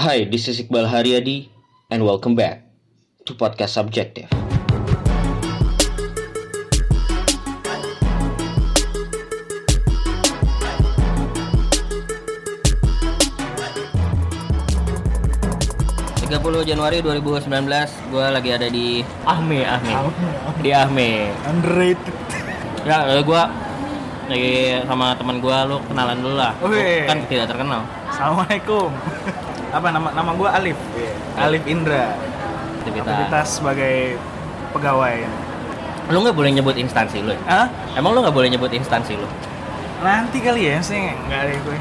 Hi, this is Iqbal Haryadi and welcome back to Podcast Subjective. ...30 Januari 2019 gue lagi ada di Ahme, Ahme, di Ahme. Underrated. Ya, gue lagi sama teman gue, lu kenalan dulu lah. Wih. Kan tidak terkenal. Assalamualaikum. Apa nama nama gue Alif. Alif Indra. Aktivitas. Aktivitas sebagai pegawai. Lu nggak boleh nyebut instansi lu. ya? Hah? Emang lu nggak boleh nyebut instansi lu? Nanti kali ya sih nggak ada gue.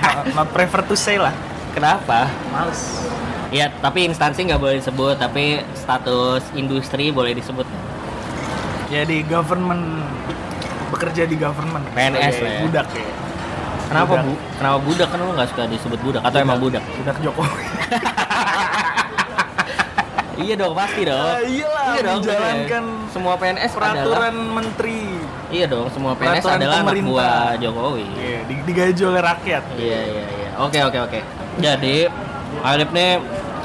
Not, not prefer to say lah. Kenapa? Males. Ya, tapi instansi nggak boleh disebut, tapi status industri boleh disebut. Ya di government bekerja di government. PNS lah ya. Budak ya. Kenapa Budak. bu? Kenapa budak? Kan lu nggak suka disebut budak atau emang budak? Budak Jokowi. iya dong, pasti dong. Ah, iyalah, iya dong. menjalankan bener. semua PNS Peraturan adalah menteri. Iya dong, semua PNS Peraturan adalah anak pemerintah. buah Jokowi. Iya, di- digaji oleh rakyat. Iya iya iya. Oke oke oke. Jadi Alif nih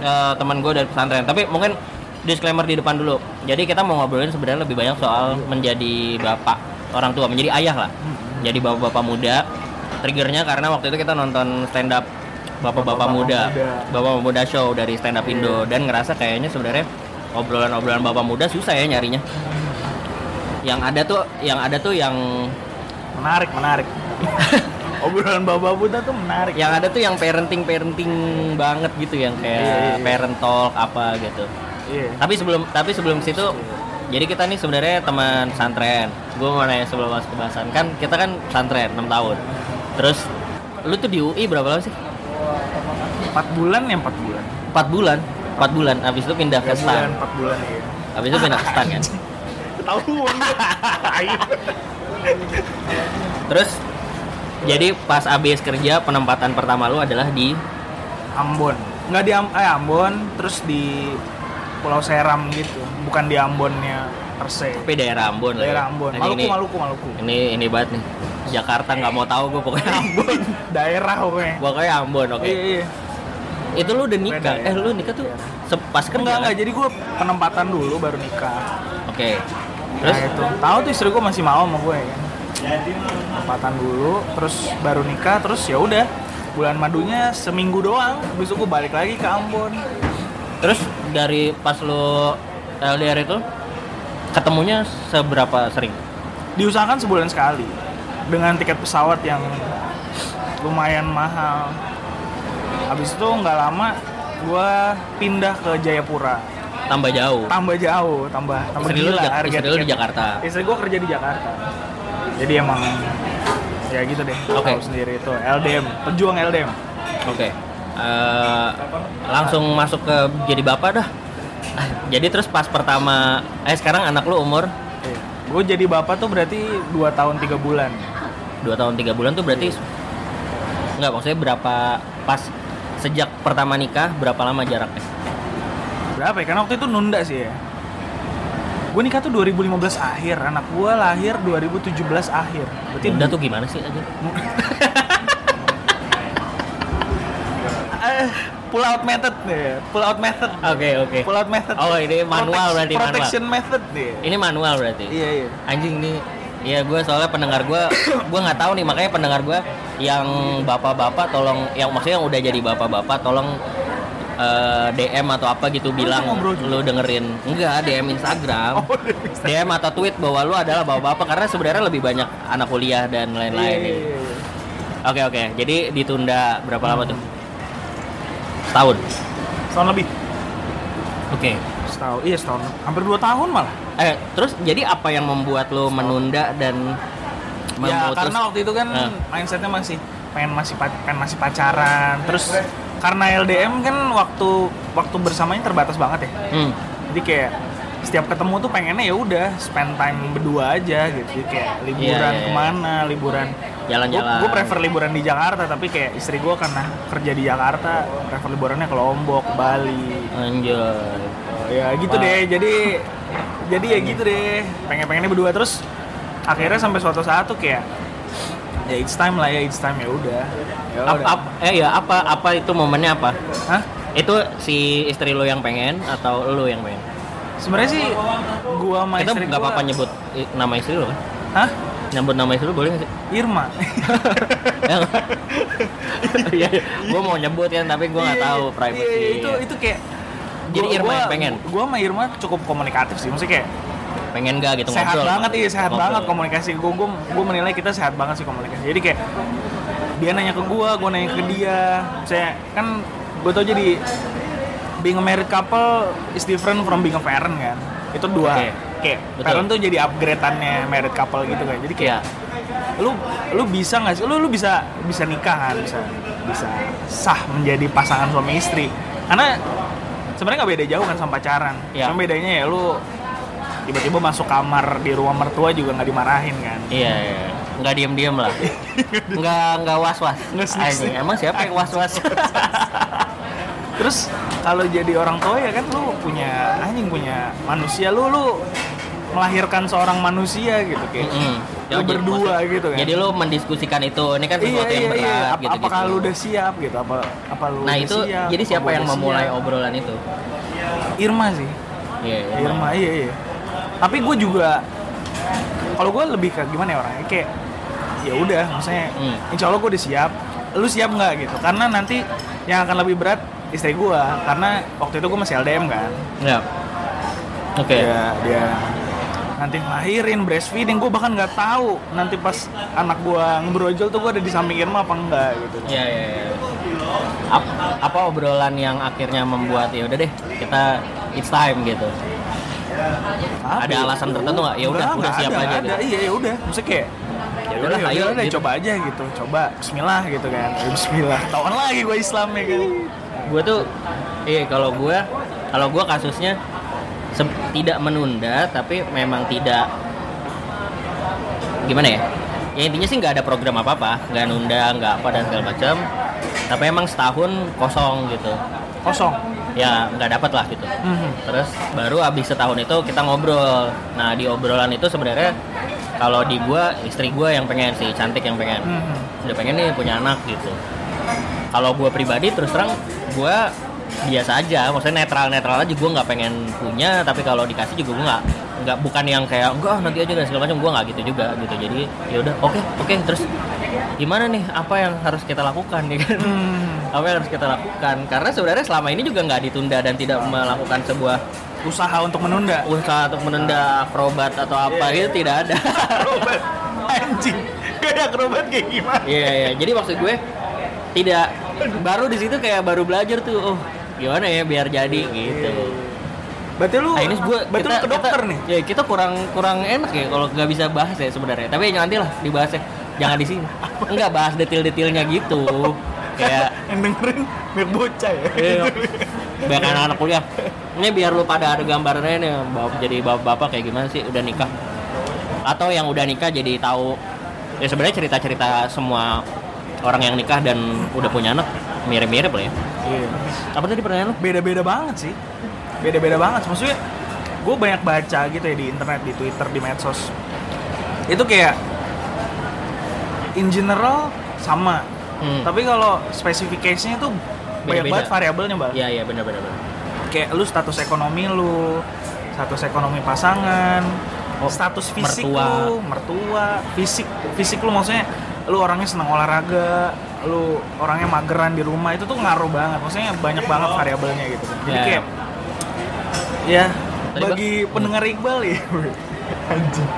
eh, teman gue dari pesantren. Tapi mungkin disclaimer di depan dulu. Jadi kita mau ngobrolin sebenarnya lebih banyak soal menjadi bapak orang tua, menjadi ayah lah. Jadi bapak-bapak muda. Triggernya karena waktu itu kita nonton stand up bapak-bapak Bapak-bapak muda, muda. bapak muda show dari stand up Indo dan ngerasa kayaknya sebenarnya obrolan-obrolan bapak muda susah ya nyarinya. Yang ada tuh, yang ada tuh yang Menarik, menarik. Obrolan bapak Buddha tuh menarik. yang ada tuh yang parenting parenting banget gitu yang kayak Iya, iya, iya. parent talk apa gitu Iya. tapi sebelum tapi sebelum situ jadi kita nih sebenarnya teman santren gue mau nanya sebelum masuk ke bahasan kan kita kan santren 6 tahun terus lu tuh di UI berapa lama sih 4 bulan ya 4 bulan. 4 bulan 4 bulan habis itu pindah ke 3 bulan, stan 4 bulan ya. habis itu pindah ke stan kan Ketahuan. terus jadi pas abis kerja penempatan pertama lu adalah di Ambon. Enggak di Am- eh, Ambon, terus di Pulau Seram gitu. Bukan di Ambonnya per se. tapi daerah Ambon ya. Daerah Ambon. Ini- Maluku, ini, Maluku, Maluku. ini ini banget nih Jakarta nggak mau tahu gue pokoknya Ambon Daerah pokoknya. pokoknya Ambon oke Iya, iya. itu lu udah nikah Beda ya? eh lu nikah tuh se- pas kerja Enggak, kan? enggak. Jadi gue penempatan dulu baru nikah. oke Terus terus nah, itu. Tahu tuh istri gue masih mau sama gue kan. Penempatan dulu, terus baru nikah, terus ya udah. Bulan madunya seminggu doang. Habis itu gue balik lagi ke Ambon. terus dari pas lu LDR itu ketemunya seberapa sering diusahakan sebulan sekali dengan tiket pesawat yang lumayan mahal. Habis itu nggak lama gue pindah ke Jayapura. Tambah jauh? Tambah jauh tambah tambah istri gila harga istri lu di tiket. Jakarta? Istri gue kerja di Jakarta. Jadi emang ya gitu deh Oke. tahu sendiri itu LDM pejuang LDM oke. Eh, langsung masuk ke jadi bapak dah. Ah, jadi terus pas pertama eh sekarang anak lu umur? Gue jadi bapak tuh berarti 2 tahun tiga bulan 2 tahun 3 bulan tuh berarti nggak maksudnya berapa pas sejak pertama nikah berapa lama jaraknya berapa ya? Karena waktu itu nunda sih ya. Gue nikah tuh 2015 akhir, anak gue lahir 2017 akhir. Berarti udah tuh gimana sih aja eh, pull out method nih, pull out method. oke oke Pull out method. Oh, ini manual berarti, manual. Protection method nih. Ini manual berarti. Iya, iya. Anjing nih. Iya gue soalnya pendengar gue, gue nggak tahu nih makanya pendengar gue yang bapak-bapak tolong, yang maksudnya yang udah jadi bapak-bapak tolong eh, DM atau apa gitu bilang ngobrol juga? lu dengerin enggak DM Instagram, Oh. DM atau tweet bahwa lu adalah bapak-bapak karena sebenarnya lebih banyak anak kuliah dan Iya, lain-lain. iya, nih. iya. Oke oke, jadi ditunda berapa lama tuh? Setahun. Setahun lebih. Oke. Setahun, iya setahun. Hampir dua tahun malah. Eh terus jadi apa yang membuat lo menunda dan Ya memutus? karena waktu itu kan Nah. mindsetnya masih pengen masih pengen masih pacaran. Terus karena LDM kan waktu waktu bersamanya terbatas banget ya. Hmm. jadi kayak setiap ketemu tuh pengennya ya udah spend time berdua aja gitu Jadi kayak liburan Iya, iya, iya. ke mana liburan Jalan-jalan. gue prefer liburan di Jakarta tapi kayak istri gue karena kerja di Jakarta prefer liburannya ke Lombok Bali Anjay. Oh, ya gitu Wah. deh jadi jadi ya gitu deh. Pengen pengennya berdua terus akhirnya sampai suatu saat tuh kayak ya it's time lah ya it's time ya udah. Ya eh ya apa apa itu momennya apa? Hah? itu si istri lo yang pengen atau lo yang pengen? Sebenarnya sih gua sama kita istri nggak apa-apa nyebut nama istri lo kan? Hah? nyebut nama istri lo boleh nggak sih? Irma. Ya nggak? Iya, gue mau nyebut kan, tapi gue nggak tahu privacy. Iya, iya, itu itu kayak Jadi Irma gua- yang pengen? Gua sama Irma cukup komunikatif sih, maksudnya kayak pengen gak gitu sehat ngobrol? banget iya sehat Ngobrol. banget komunikasi gue gue gue menilai kita sehat banget sih komunikasi jadi kayak dia nanya ke gue gue nanya ke dia saya kan gue tau jadi being a married couple is different from being a parent kan itu dua Oke. kayak Betul. parent tuh jadi upgradeannya married couple gitu kan jadi kayak Iya. lu lu bisa nggak sih lu lu bisa bisa nikah kan bisa bisa sah menjadi pasangan suami istri karena sebenarnya nggak beda jauh kan sama pacaran Iya. cuma bedanya ya lu tiba-tiba masuk kamar di rumah mertua juga nggak dimarahin kan Iya, iya. Nggak diem-diem lah. Nggak nggak was-was. Sneak. Emang siapa yang was-was? terus kalau jadi orang tua ya kan lu punya anjing punya manusia lu lu melahirkan seorang manusia gitu kayak Mm-mm. lu jadi- berdua maksud- gitu kan Jadi lo mendiskusikan itu, ini kan iya sesuatu yang iya berat iya Ap- gitu. apakah lu udah siap gitu apa apa lu Nah udah itu, siap? jadi Apa siapa yang memulai siap? obrolan itu? Irma sih Iya, iya. Irma iya iya tapi gue juga kalau gue lebih ke gimana ya orangnya kayak ya udah maksudnya Hmm. insya Allah gue udah siap lu siap nggak gitu karena nanti yang akan lebih berat istri gue karena waktu itu gue masih LDM kan Ya. Oke. dia dia nanti lahirin breastfeeding gue bahkan nggak tahu nanti pas anak gue ngebrojol tuh gue ada di samping Irma apa enggak gitu Iya, iya, iya. Ap- apa obrolan yang akhirnya membuat ya udah deh kita it's time gitu. Apa Ada ya? alasan tertentu nggak? Ya udah, udah siap ada, aja nggak gitu. ada. iya ya udah maksudnya kayak Ya udah, ya ayo, udah, gitu. coba aja gitu coba Bismillah gitu kan Ya, Bismillah tahun lagi gue Islam ya kan gue tuh eh kalau gue kalau gue kasusnya tidak menunda tapi memang tidak gimana ya? Ya intinya sih nggak ada program apa apa nggak nunda nggak apa dan segala macam tapi emang setahun kosong gitu. Kosong? Ya nggak dapat lah gitu. Mhm. terus baru abis setahun itu kita ngobrol. Nah di obrolan itu sebenarnya kalau di gua istri gua yang pengen sih cantik yang pengen. Mhm. udah pengen nih punya anak gitu. Kalau gue pribadi terus terang gue biasa aja. Maksudnya netral netral aja gue nggak pengen punya tapi kalau dikasih juga gue nggak nggak bukan yang kayak enggak nanti aja dan segala macam gue nggak gitu juga gitu. Jadi ya udah oke oke terus gimana nih? Apa yang harus kita lakukan ya kan? Hmm. apa yang harus kita lakukan? Karena sebenarnya selama ini juga nggak ditunda dan tidak melakukan sebuah usaha untuk menunda? usaha untuk menunda akrobat atau apa Iya, gitu tidak ada. Akrobat. Anjing. Kayak akrobat kayak gimana? Iya, iya. Jadi maksud gue tidak baru di situ kayak baru belajar tuh. Oh, gimana ya biar jadi gitu. berarti lu Nah, ini gue berarti lu ke dokter kita, nih Ya, kita kurang kurang enak ya kalau nggak bisa bahas ya sebenarnya. Tapi ya nanti lah dibahasnya. Jangan di sini. Enggak bahas detail-detailnya gitu. kayak yang dengerin biar bocah ya iya, banyak anak-anak kuliah. Ini biar lu pada ada gambarannya nih, bapak jadi bapak-bapak kayak gimana sih udah nikah. Atau yang udah nikah jadi tahu ya sebenarnya cerita-cerita semua orang yang nikah dan udah punya anak mirip-mirip lah ya. Iya. Apa tadi pertanyaan lu? beda-beda banget sih beda-beda banget maksudnya gue banyak baca gitu ya di internet di twitter di medsos itu kayak in general sama Hmm. tapi kalau spesifikasinya tuh banyak banget variabelnya bang Iya iya benar-benar. benar. kayak lu status ekonomi lu status ekonomi pasangan Oh, status fisik mertua. lu mertua fisik fisik lu maksudnya lu orangnya senang olahraga lu orangnya mageran di rumah itu tuh ngaruh banget maksudnya banyak banget variabelnya gitu jadi Ya. kayak ya Tadi, bagi pendengar Iqbal ya anjing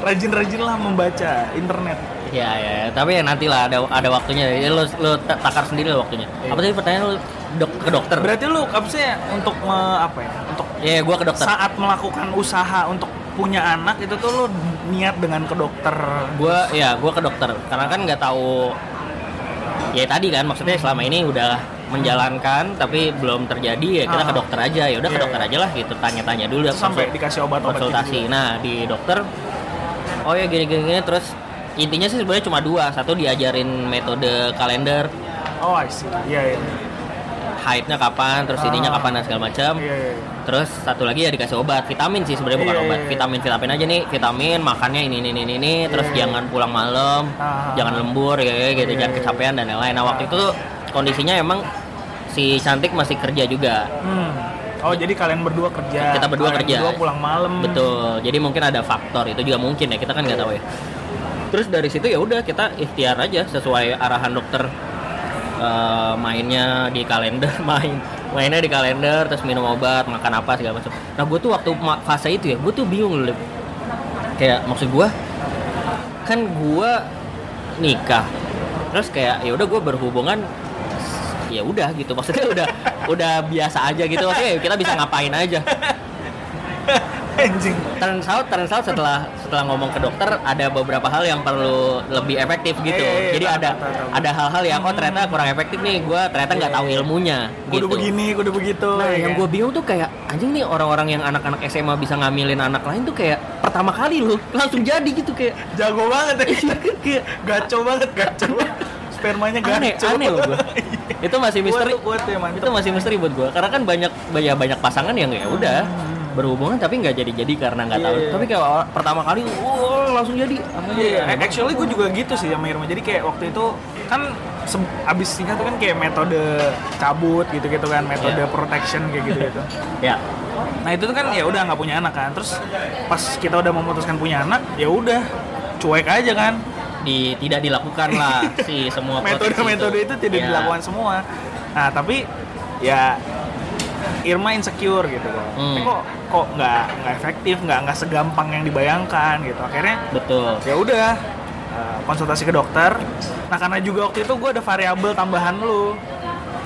rajin-rajin lah membaca internet Iya iya. ya. Tapi ya nanti lah ada ada waktunya. Ya, lu lu ta- takar sendiri lah waktunya. Iya. Apa tadi pertanyaan lu dok, ke dokter? berarti lu apa sih untuk me- apa ya untuk Iya gua ke dokter. saat melakukan usaha untuk punya anak itu tuh lu niat dengan ke dokter? Gua ya gua ke dokter. Karena kan nggak tahu ya tadi kan maksudnya selama ini udah menjalankan tapi belum terjadi ya kita ke Ah. dokter aja. Ya udah ke Iya, dokter iya. aja lah gitu tanya-tanya dulu. Terus sampai dikasih obat-obat konsultasi. gitu nah di dokter oh ya gini gini, gini. terus intinya sih sebenarnya cuma dua. Satu diajarin metode kalender. Oh I see. Iya iya haidnya kapan, terus ininya Ah. kapan dan segala macam. Iya, iya, iya. Terus satu lagi ya dikasih obat, vitamin sih sebenarnya bukan Iya, obat, iya, iya. vitamin vitamin aja nih, vitamin makannya ini ini ini ini, terus jangan pulang malam, Ah. jangan lembur ya kayak gitu, Iya, jangan kecapean dan lain-lain. Nah waktu itu tuh kondisinya emang si cantik masih kerja juga, Hmm. Oh jadi kalian berdua kerja. Kita berdua kalian kerja. Berdua pulang malam. betul. Jadi mungkin ada faktor itu juga mungkin ya kita kan nggak tahu ya. Terus dari situ ya udah kita ikhtiar aja sesuai arahan dokter Eh, mainnya di kalender main mainnya di kalender terus minum obat makan apa segala macam. Nah gue tuh waktu fase itu ya gue tuh bingung loh kayak maksud gue kan gue nikah terus kayak ya udah gue berhubungan ya udah gitu. Maksudnya udah udah biasa aja gitu. Oke kita bisa ngapain aja Anjing. turns out turns out setelah setelah ngomong ke dokter ada beberapa hal yang perlu lebih efektif gitu Iya, iya, iya, jadi ada ada hal-hal yang oh ternyata kurang efektif nih gue ternyata nggak Iya, tahu iya. ilmunya Kudu gitu begini, kudu begitu. nah ya yang gue bingung tuh kayak anjing nih orang-orang yang anak-anak SMA bisa ngambilin anak lain tuh kayak pertama kali loh langsung jadi gitu kayak jago banget ya. Iya, kayak gaco banget, gaco. Spermanya aneh gaco. aneh loh gue itu masih misteri Kuat, kuat ya, itu masih misteri buat gue karena kan banyak banyak banyak pasangan yang ya udah berhubungan tapi nggak jadi jadi karena nggak tahu Hmm. Iya. tapi kayak pertama kali wow langsung jadi jadi? actually gue juga gitu sih sama Irma. Jadi kayak waktu itu kan abis nikah tuh kan kayak metode cabut gitu-gitu kan, metode Iya. protection kayak gitu-gitu. ya Nah itu tuh kan ya udah nggak punya anak kan. Terus pas kita udah memutuskan punya anak, ya udah cuek aja kan. di tidak dilakukan lah si semua Metode-metode itu tidak Ya. dilakukan semua. Nah tapi ya Irma insecure gitu loh. Hmm. Tapi kok kok nggak nggak efektif, nggak nggak segampang yang dibayangkan gitu. Akhirnya betul ya udah eh, konsultasi ke dokter nah karena juga waktu itu gue ada variabel tambahan lu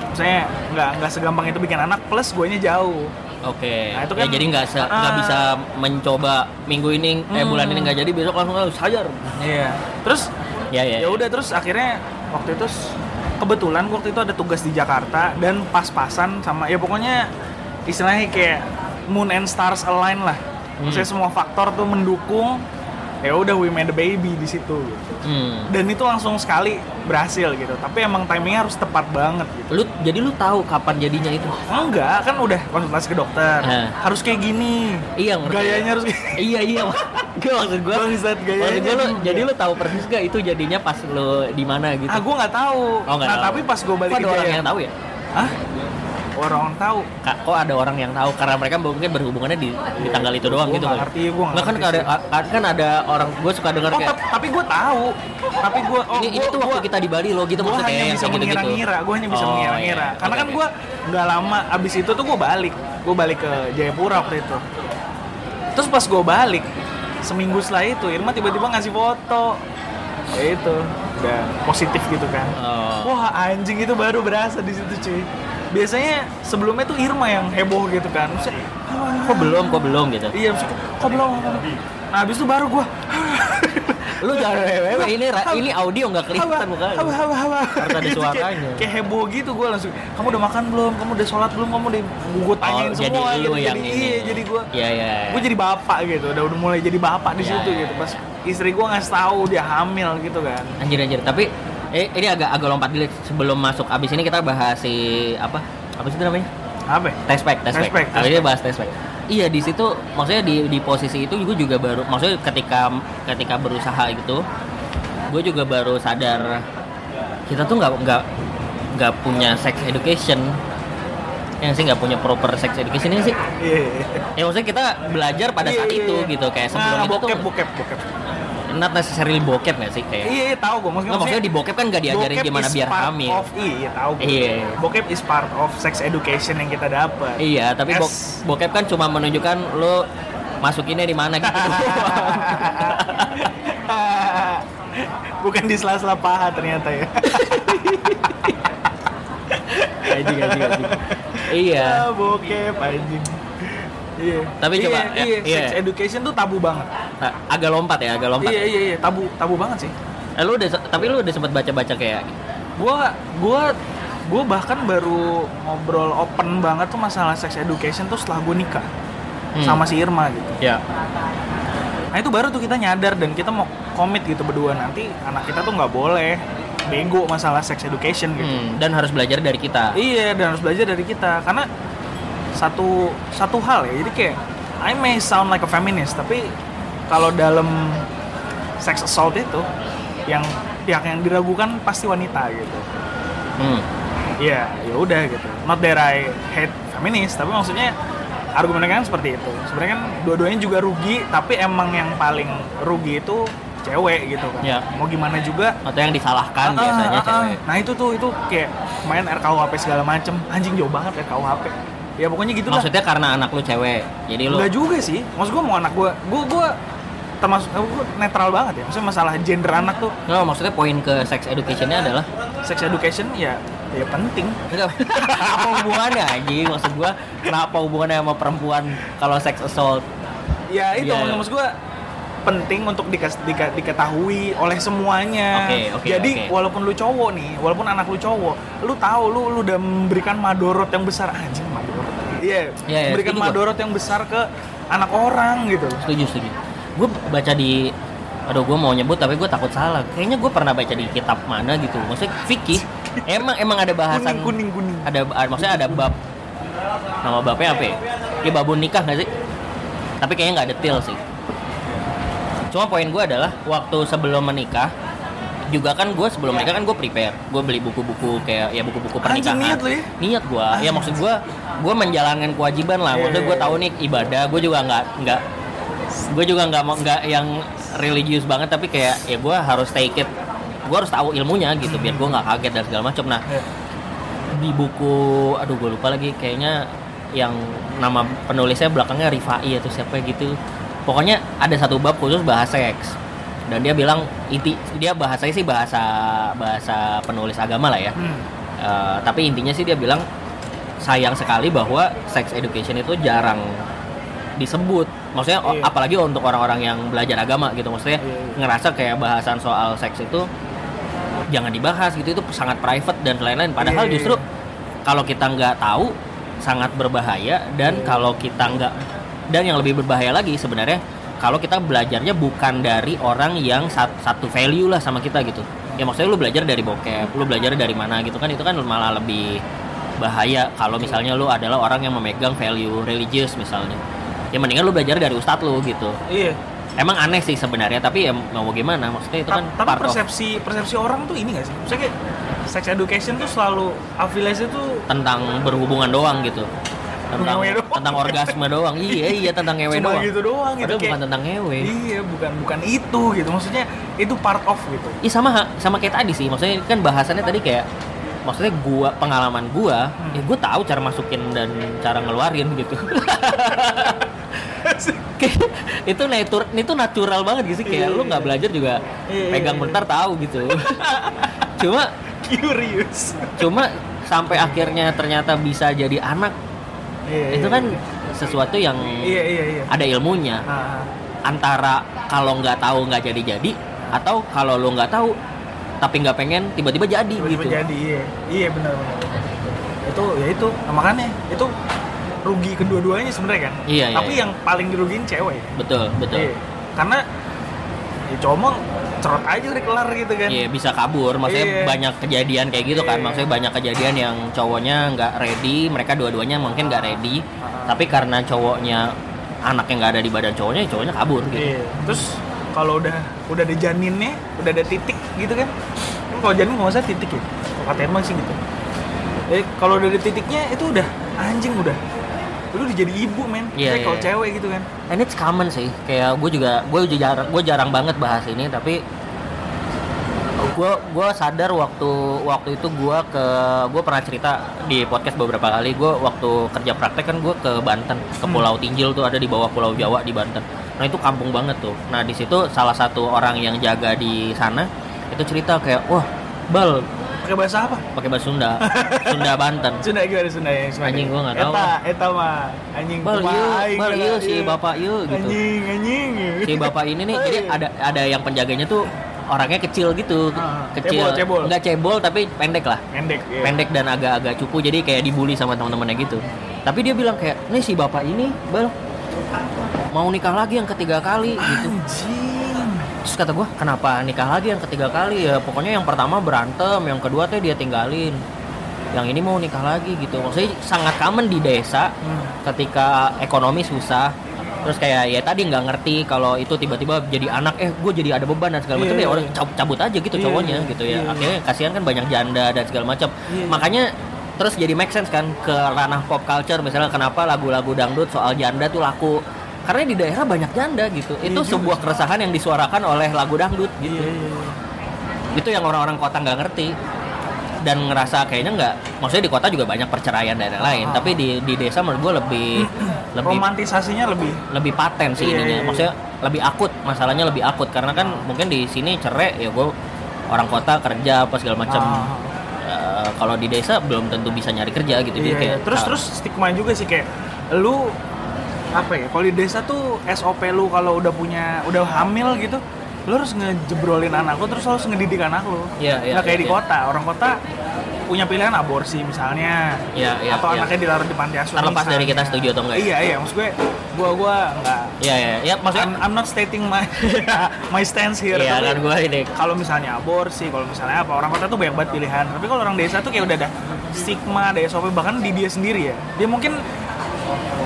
misalnya nggak nggak segampang itu bikin anak plus gue nya jauh oke Nah, itu ya kan- jadi nggak Ah. bisa mencoba minggu ini eh Hmm. bulan ini nggak jadi besok langsung harus hajar iya terus ya ya ya udah terus akhirnya waktu itu kebetulan waktu itu ada tugas di Jakarta dan pas-pasan sama ya pokoknya istilahnya kayak moon and stars align lah. Maksudnya semua faktor tuh mendukung ya udah we made a baby di situ gitu. Hmm. dan itu langsung sekali berhasil gitu tapi emang timingnya harus tepat banget gitu lu jadi lu tahu kapan jadinya itu Enggak, kan udah konsultasi ke dokter. Hah. Harus kayak gini. iya ngerti Gayanya harus iya iya gue maksud gue Bangsat, gayanya maksud lu jadi lu tahu persis gak itu jadinya pas lu di mana gitu Ah, gue nggak tahu. Oh, nah, tahu. tapi pas gue balik ke orang yang tahu ya Hah? Orang tahu. Kak, kok ada orang yang tahu karena mereka mungkin berhubungannya di, di tanggal itu doang Gua gitu ngerti, gua nggak kan ada kan ada orang gue suka dengar Oh, kayak tap- tapi gue tahu. Tapi gue oh, ini, gua- tuh waktu gua- kita di Bali loh gitu gue maksudnya hanya yang bisa mengira-ngira, gue hanya bisa Oh, mengira-ngira. iya. Karena Oke, kan gue nggak lama abis itu tuh gue balik, gue balik ke Jayapura waktu itu. Terus pas gue balik, seminggu setelah itu Irma tiba-tiba ngasih foto, ya itu udah positif gitu kan. Oh. Wah anjing itu baru berasa di situ cuy. Biasanya sebelumnya tuh Irma yang heboh gitu kan. Maksudnya, kok belum kok belum gitu. Iya, maksudnya, kok belum? kok belum?" Nah, habis itu baru gua. Lu jangan wewe ini ini audio nggak kelihatan muka lu. Hawa. Harus ada Gitu, kayak- suaranya. Kayak, heboh gitu gua langsung. Kamu udah makan belum? Kamu udah sholat belum? Kamu udah gua tanyain Oh, semua jadi lu gitu. yang jadi, ini. Iya, jadi gua Iya iya. gua jadi bapak gitu. Udah udah mulai jadi bapak di Iya, situ iya. gitu. Pas istri gua ngasih tahu dia hamil gitu kan. Anjir anjir. Tapi eh, ini agak agak lompat dulu sebelum masuk abis ini kita bahas si apa? Apa sih namanya? Apa? Tespek, tespek. Abis ini bahas tespek. Iya di situ maksudnya di di posisi itu gue juga baru maksudnya ketika ketika berusaha gitu gue juga baru sadar kita tuh nggak nggak nggak punya sex education yang sih nggak punya proper sex education ini sih Iya. ya maksudnya kita belajar pada Iya, saat iya, itu iya. gitu kayak sebelum nah, itu bokep, tuh bokep, bokep. Not necessarily bokep nggak sih kayak Iya, iya tahu gua. Maksudnya, Nggak, maksudnya di bokep kan nggak diajarin gimana biar hamil. Of, iya, tahu gua. Iya. Bokep is part of sex education yang kita dapat. iya tapi bo- bokep kan cuma menunjukkan lo masukinnya di mana gitu Bukan di sela-sela paha ternyata ya. Anjing, anjing, anjing. iya Ah, bokep anjing. Iya. Tapi Iya, coba, iya, ya, iya. sex education tuh tabu banget. Agak lompat ya agak lompat Iya, iya, iya, tabu tabu banget sih. Eh, lu udah tapi lu udah sempat baca-baca kayak Gua gua gua bahkan baru ngobrol open banget tuh masalah sex education tuh setelah gue nikah Hmm. sama si Irma gitu. ya Nah itu baru tuh kita nyadar dan kita mau komit gitu berdua nanti anak kita tuh nggak boleh bego masalah sex education gitu. Hmm, dan harus belajar dari kita. Iya, dan harus belajar dari kita karena satu satu hal ya. Jadi kayak I may sound like a feminist, tapi kalau dalam sex assault itu yang pihak yang diragukan pasti wanita gitu. Hmm. Iya, ya udah gitu. Not that I hate feminist, tapi maksudnya argumennya kan seperti itu. Sebenarnya kan dua-duanya juga rugi, tapi emang yang paling rugi itu cewek gitu kan. Ya. Mau gimana juga Atau yang disalahkan Ah, biasanya ah, ah. cewek. Nah itu tuh itu kayak main RKUHP segala macem. Anjing jauh banget RKUHP. Ya pokoknya gitu lah. Maksudnya karena anak lu cewek. Jadi lu Enggak juga sih. Maksud gua mau anak gua, gua gua termasuk gua netral banget ya. Maksudnya masalah gender anak tuh No, maksudnya poin ke sex educationnya adalah sex education ya ya penting. apa hubungannya anjing maksud gua kenapa hubungannya sama perempuan kalau sex assault Ya itu Iya. maksud gua penting untuk dikas- dika- diketahui oleh semuanya. Oke, oke, Jadi oke. walaupun lu cowok nih, walaupun anak lu cowok, lu tahu lu lu udah memberikan madorot yang besar anjing madorot. Iya, Iya, iya, memberikan madorot yang besar ke anak orang gitu. setuju setuju gue baca di aduh gue mau nyebut tapi gue takut salah kayaknya gue pernah baca di kitab mana gitu maksudnya fikih emang emang ada bahasan Kuning kuning kuning. ada ada- maksudnya ada bab nama babnya apa ya? Ya babun nikah nggak sih? Tapi kayaknya nggak detail sih. Cuma poin gue adalah waktu sebelum menikah juga kan gue sebelum menikah kan gue prepare. Gue beli buku-buku kayak ya buku-buku Anjing, pernikahan. niat lu ya? niat gue ya maksud gue gue menjalankan kewajiban lah. Iya, maksudnya gue iya, tahu nih ibadah gue juga nggak nggak gue juga nggak mau nggak yang religius banget tapi kayak ya gue harus take it. Gue harus tahu ilmunya gitu biar gue nggak kaget dan segala macam nah di buku aduh gue lupa lagi kayaknya yang nama penulisnya belakangnya Rifai atau siapa gitu. Pokoknya ada satu bab khusus bahas seks dan dia bilang inti dia bahasanya sih bahasa bahasa penulis agama lah ya Hmm. Eh, tapi intinya sih dia bilang sayang sekali bahwa sex education itu jarang disebut maksudnya Iya. apalagi untuk orang-orang yang belajar agama gitu maksudnya Iya, iya. ngerasa kayak bahasan soal seks itu jangan dibahas gitu itu sangat private dan lain-lain padahal Iya, iya, justru kalau kita nggak tahu sangat berbahaya dan Iya. kalau kita nggak dan yang lebih berbahaya lagi sebenarnya kalau kita belajarnya bukan dari orang yang sat- satu value lah sama kita gitu ya maksudnya lu belajar dari bokep lu belajar dari mana gitu kan itu kan malah lebih bahaya kalau misalnya lu adalah orang yang memegang value religius misalnya ya mendingan lu belajar dari ustadz lu gitu Iya. emang aneh sih sebenarnya tapi ya mau gimana maksudnya itu Ta- kan tapi part of persepsi persepsi orang tuh ini gak sih? Maksudnya kayak sex education tuh selalu afiliasi tuh tentang berhubungan doang gitu tentang. Tentang orgasme doang iya iya tentang ngewe cuma doang gitu doang gitu Padahal kayak bukan tentang ngewe Iya, bukan bukan itu gitu. Maksudnya itu part of gitu. Iya sama sama kayak tadi sih maksudnya kan bahasannya tadi kayak maksudnya gua pengalaman gua Hmm. ya gua tahu cara masukin dan cara ngeluarin gitu itu natur itu natural banget gitu sih kayak lu nggak iya. belajar juga Iya, pegang iya, bentar tahu gitu cuma Curious. cuma sampai akhirnya ternyata bisa jadi anak Iya, itu kan iya. sesuatu yang Iya, iya, iya. ada ilmunya Ah, antara kalau nggak tahu nggak jadi jadi atau kalau lo nggak tahu tapi nggak pengen tiba-tiba jadi tiba-tiba gitu jadi iya. Iya benar benar. Itu ya itu nah, makanya itu rugi kedua-duanya sebenarnya kan. Iya, iya, Tapi iya. yang paling dirugiin cewek. betul betul Iya. Karena ya cowok cerot aja udah kelar gitu kan. Iya bisa kabur, maksudnya Iya. banyak kejadian kayak gitu kan, Iya. maksudnya banyak kejadian yang cowoknya nggak ready, mereka dua-duanya mungkin nggak ready, Ah. tapi karena cowoknya anak yang nggak ada di badan cowoknya, ya cowoknya kabur gitu. Iya. Terus kalau udah udah ada janinnya, udah ada titik gitu kan. Kalau janin nggak usah titik ya. Kalau kata emang sih gitu. Eh kalau udah ada titiknya itu udah anjing udah. Lu udah jadi ibu men. Iya, Kayak kalau iya. cewek gitu kan. And it's common sih, kayak gue juga gue jarang gue jarang banget bahas ini, tapi gue gue sadar waktu waktu itu gue ke gue pernah cerita di podcast beberapa kali gue waktu kerja praktek kan gue ke Banten ke Hmm. Pulau Tinjil tuh ada di bawah Pulau Jawa di Banten nah itu kampung banget tuh nah di situ salah satu orang yang jaga di sana itu cerita kayak wah bal Pakai bahasa apa? pakai bahasa Sunda Sunda Banten Sunda gimana Sunda ya? Sunda. Anjing, gua nggak tahu. Eta, eta mah anjing bal aing bal yuk si iya. bapak yuk gitu Anjing, anjing. si bapak ini nih jadi ada ada yang penjaganya tuh orangnya kecil gitu Ah, kecil cebol, cebol. nggak cebol tapi pendek lah pendek ya. pendek dan agak-agak cupu jadi kayak dibully sama teman-temannya gitu tapi dia bilang kayak nih si bapak ini bal mau nikah lagi yang ketiga kali gitu Anjing. Terus kata gue kenapa nikah lagi yang ketiga kali? Ya pokoknya yang pertama berantem yang kedua tuh dia tinggalin. Yang ini mau nikah lagi gitu. Maksudnya sangat common di desa ketika ekonomi susah. Terus kayak ya tadi nggak ngerti kalau itu tiba-tiba jadi anak eh gue jadi ada beban dan segala macam. Iya, ya orang iya. cabut, cabut aja gitu Iya, cowoknya iya. gitu ya. Iya, iya. akhirnya kasihan kan banyak janda dan segala macam. Iya, iya. makanya terus jadi make sense kan ke ranah pop culture. Misalnya kenapa lagu-lagu dangdut soal janda tuh laku karena di daerah banyak janda gitu. Itu Iya juga sebuah keresahan yang disuarakan oleh lagu dangdut gitu. Iya, iya, iya. itu yang orang-orang kota nggak ngerti. Dan ngerasa kayaknya nggak maksudnya di kota juga banyak perceraian dan lain-lain. Ah. tapi di di desa menurut gue lebih lebih Romantisasinya lebih lebih paten sih Iya, ininya. iya, iya. maksudnya lebih akut masalahnya lebih akut. Karena kan mungkin di sini cerai ya gue orang kota kerja apa segala macam Ah. Eh, kalau di desa belum tentu bisa nyari kerja gitu. Iya, Jadi kayak terus ah, terus stigma juga sih kayak lu apa ya kalau di desa tuh SOP lu kalau udah punya udah hamil gitu lu harus ngejebrolin anak lu terus lu harus ngedidik anak lu Iya, iya, nggak kayak di iya. kota orang kota punya pilihan aborsi misalnya Iya, iya, atau iya. anaknya dilarang di panti asuhan Terlepas dari misalnya. kita setuju atau enggak ya? iya iya maksud gue gua gua nggak Iya ya, ya maksudnya I'm, I'm not stating my my stance here Iya kan gue ini kalau misalnya aborsi, kalau misalnya apa orang kota tuh banyak banget pilihan. Tapi kalau orang desa tuh kayak udah ada stigma, ada SOP bahkan di dia sendiri ya. Dia mungkin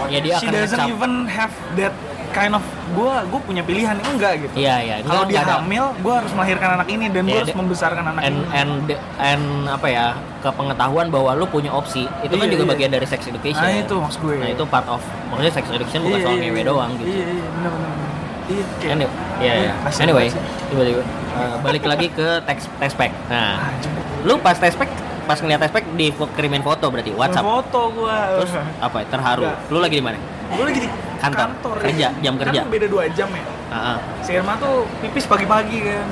ya dia she akan doesn't ngecap. even have that kind of gua gue punya pilihan enggak gitu. Iya iya. Kalau dia hamil, gua harus melahirkan anak ini dan Iya, gua harus membesarkan anak and ini. and and apa ya kepengetahuan bahwa lu punya opsi itu kan Iya, juga iya. bagian dari sex education. Nah, itu maksud gue. Nah itu part of maksudnya sex education bukan soal ngewe doang gitu. Iya iya benar benar. Iya. kayak- Anyway, iya, iya. kasihan Anyway, tiba-tiba eh, balik lagi ke teks tespek. Nah, lu pas tespek pas ngeliat tespek di fo- kirimin foto berarti WhatsApp. Foto gua. Terus apa? ya, Terharu. Enggak. Lu lagi di mana? Gue lagi di Kantor. Kerja, jam kerja. Kan beda 2 jam ya. Heeh. Si Irma tuh pipis pagi-pagi kan.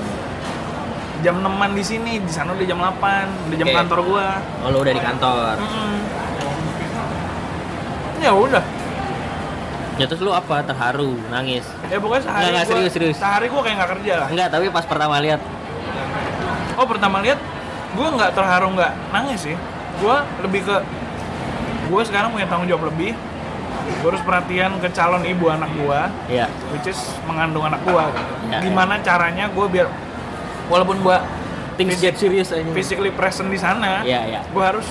Jam 6 di sini, di sana udah jam 8, udah jam Oke. kantor gua. Oh, lu udah di kantor. Mm-mm. Ya udah. Ya terus lu apa? Terharu, nangis. Ya pokoknya sehari Nggak, nggak, gua, serius, serius. Sehari gua kayak nggak kerja lah. Enggak, tapi pas pertama lihat Oh pertama lihat, gua nggak terharu nggak nangis sih. Gua lebih ke gua sekarang punya tanggung jawab lebih. Gua harus perhatian ke calon ibu anak gua, ya which is mengandung anak gua. gitu. Ya, Gimana caranya gua biar walaupun gua things get serious aja. physically present di sana, Iya, iya. gua harus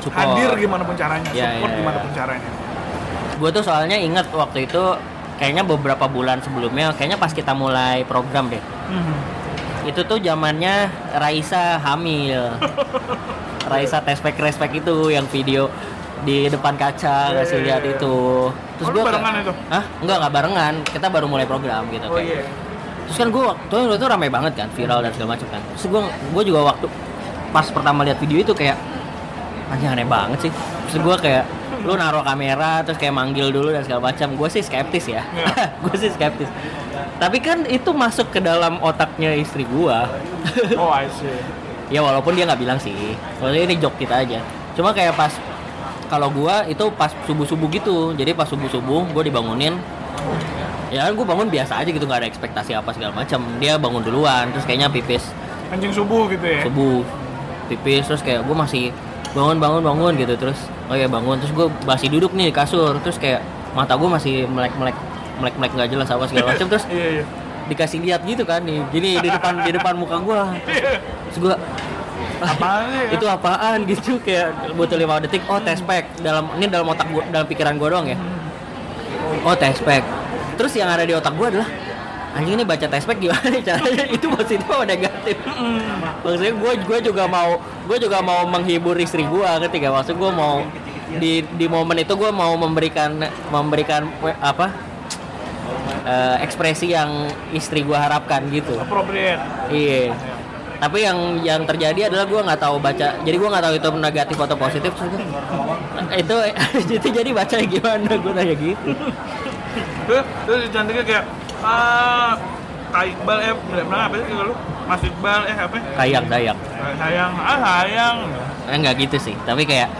Support. hadir gimana pun caranya, Ya, support ya, gimana ya. pun caranya. Gue tuh soalnya ingat waktu itu kayaknya beberapa bulan sebelumnya, kayaknya pas kita mulai program deh. Mhm. Itu tuh zamannya Raisa hamil. Raisa tespek respek itu yang video di depan kaca Iya, ngasih iya, lihat iya. itu. Oh, lu gua barengan itu? Hah? Enggak, enggak barengan. Kita baru mulai program gitu Oh kayak. iya. Terus kan gue waktu itu tuh ramai banget kan, viral dan segala macam kan. Terus gue gue juga waktu pas pertama lihat video itu kayak anjing aneh banget sih. Terus gue kayak lu naruh kamera terus kayak manggil dulu dan segala macam. Gue sih skeptis ya. Iya. gue sih skeptis. Tapi kan itu masuk ke dalam otaknya istri gue. Oh I see. ya walaupun dia nggak bilang sih. Maksudnya ini joke kita aja. Cuma kayak pas kalau gua itu pas subuh subuh gitu. Jadi pas subuh subuh gue dibangunin ya gue bangun biasa aja gitu nggak ada ekspektasi apa segala macam dia bangun duluan terus kayaknya pipis Anjing subuh gitu ya. subuh pipis terus kayak gue masih bangun bangun bangun gitu terus oh ya bangun. Terus gue masih duduk nih di kasur. Terus kayak mata gue masih melek melek melek melek nggak jelas apa segala macam. Terus Iya iya. dikasih lihat gitu kan nih gini di depan di depan muka gue terus gue Apaan sih? ya? itu apaan gitu kayak butuh lima detik. Oh tespek dalam ini dalam otak gua dalam pikiran gue doang ya. Oh tespek terus yang ada di otak gue adalah anjing ini baca tespek gimana nih caranya itu positif atau negatif maksudnya gue gue juga mau gue juga mau menghibur istri gue ketika maksud gue mau di di momen itu gue mau memberikan memberikan apa eh, ekspresi yang istri gue harapkan gitu appropriate. Iya. Tapi yang yang terjadi adalah gue nggak tahu baca. Jadi gue nggak tahu itu negatif atau positif. Gua, itu itu jadi baca gimana? Gue nanya gitu. Terus cantiknya kayak ah Kak Iqbal eh bilang apa sih lu? Mas Iqbal eh apa? Kayak dayak. Eh, Sayang, ah sayang. Eh, nggak gitu sih. Tapi kayak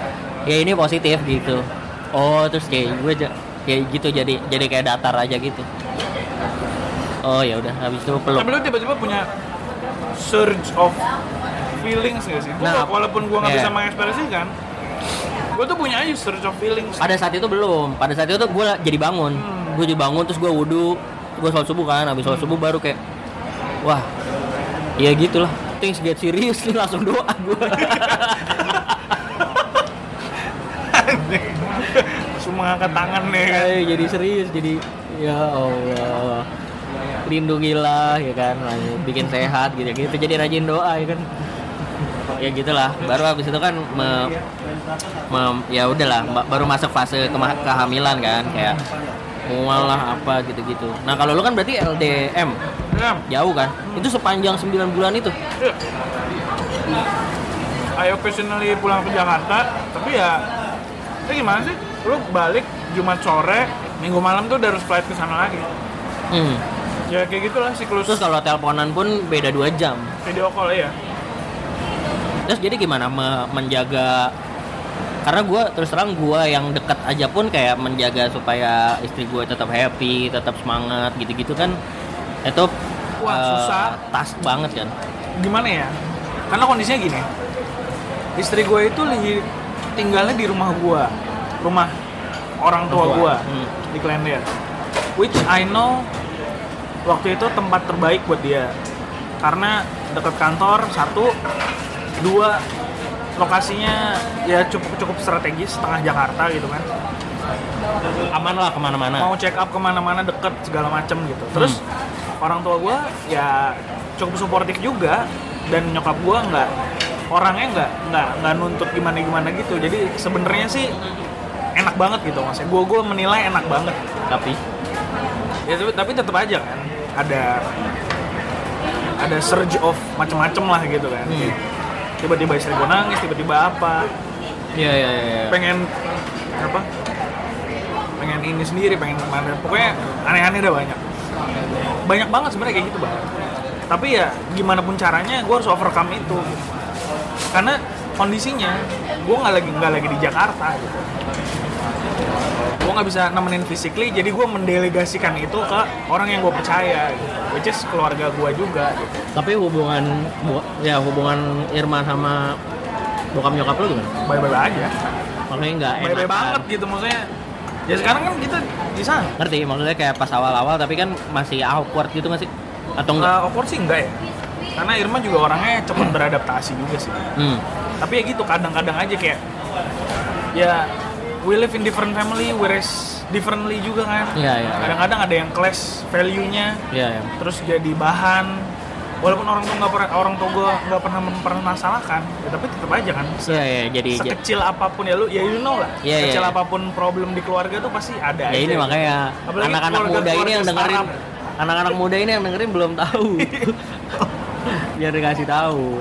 ya ini positif gitu. Oh terus kayak gue kayak gitu jadi jadi kayak datar aja gitu. Oh ya udah habis itu peluk. Tapi lu tiba-tiba punya surge of feelings gak sih? Gua Nah, walaupun gua nggak iya. bisa mengekspresikan, gua tuh punya aja surge of feelings. Pada saat itu belum. Pada saat itu tuh gue jadi bangun. Hmm. Gue jadi bangun terus gue wudhu. Gue sholat subuh kan habis sholat subuh baru kayak wah ya gitulah. Things get serious. Nih langsung doa gue Semua angkat tangan nih kan. Kayak jadi serius jadi ya Allah. Lindungilah ya kan? Bikin sehat gitu gitu. Jadi rajin doa ya kan? Ya gitulah. Baru habis itu kan me, me- ya udahlah ba- baru masuk fase kema- kehamilan kan kayak mual lah apa gitu-gitu. Nah kalau lu kan berarti LDM Ya, jauh kan? Itu sepanjang 9 bulan itu? I occasionally pulang ke Jakarta, tapi ya, itu gimana sih? Lu balik Jumat sore, Minggu malam tuh udah harus flight ke sana lagi. hmm. Ya kayak gitulah siklus. Terus kalau teleponan pun beda dua jam? Video call ya. Terus jadi gimana? Me- menjaga karena gue terus terang gue yang dekat aja pun kayak menjaga supaya istri gue tetap happy, tetap semangat gitu-gitu kan itu Wah, eh, susah. task banget kan. Gimana ya? Karena kondisinya gini, istri gue itu tinggalnya di rumah gue, rumah orang tua Tua. gue Hmm. di Klender. Which I know waktu itu tempat terbaik buat dia, karena dekat kantor satu, dua lokasinya ya cukup cukup strategis tengah Jakarta gitu kan. Aman lah ke mana-mana. mau check up ke mana-mana deket segala macem gitu. Terus orang tua gue ya cukup suportif juga dan nyokap gue nggak orangnya nggak nggak nggak nuntut gimana gimana gitu. Jadi sebenarnya sih enak banget gitu maksudnya. Gue gue menilai enak banget. Tapi? Ya tapi, tapi tetap aja kan ada ada surge of macem-macem lah gitu kan. Hmm. Tiba-tiba istri gue nangis tiba-tiba apa ya ya ya. ya. pengen apa pengen ini sendiri pengen ke mana pokoknya aneh-aneh dah banyak banyak banget sebenarnya kayak gitu bang tapi ya gimana pun caranya gue harus overcome itu gitu. karena kondisinya gue nggak lagi nggak lagi di Jakarta gitu nggak bisa nemenin physically jadi gue mendelegasikan itu ke orang yang gue percaya gitu. which is keluarga gue juga gitu. Tapi hubungan bu- ya hubungan Irma sama bokap nyokap lu gimana? bye aja Makanya nggak enak. bye banget gitu maksudnya ya sekarang kan kita di sana Ngerti maksudnya kayak pas awal-awal tapi kan masih awkward gitu nggak sih? Atau enggak? Uh, awkward sih enggak ya karena Irma juga orangnya cepat beradaptasi juga sih Hmm. tapi ya gitu kadang-kadang aja kayak ya we live in different family we raise differently juga kan Iya, iya. kadang-kadang ada yang clash value-nya Iya, ya. terus jadi bahan walaupun orang tua nggak pernah orang tua gue nggak pernah mempermasalahkan ya, tapi tetap aja kan Iya, iya, jadi ja- sekecil apa pun ya lu ya you know lah Iya, iya, sekecil iya. apa pun problem di keluarga tuh pasti ada ya aja ini gitu. makanya anak-anak muda ini yang dengerin anak-anak muda ini yang dengerin belum tahu biar dikasih tahu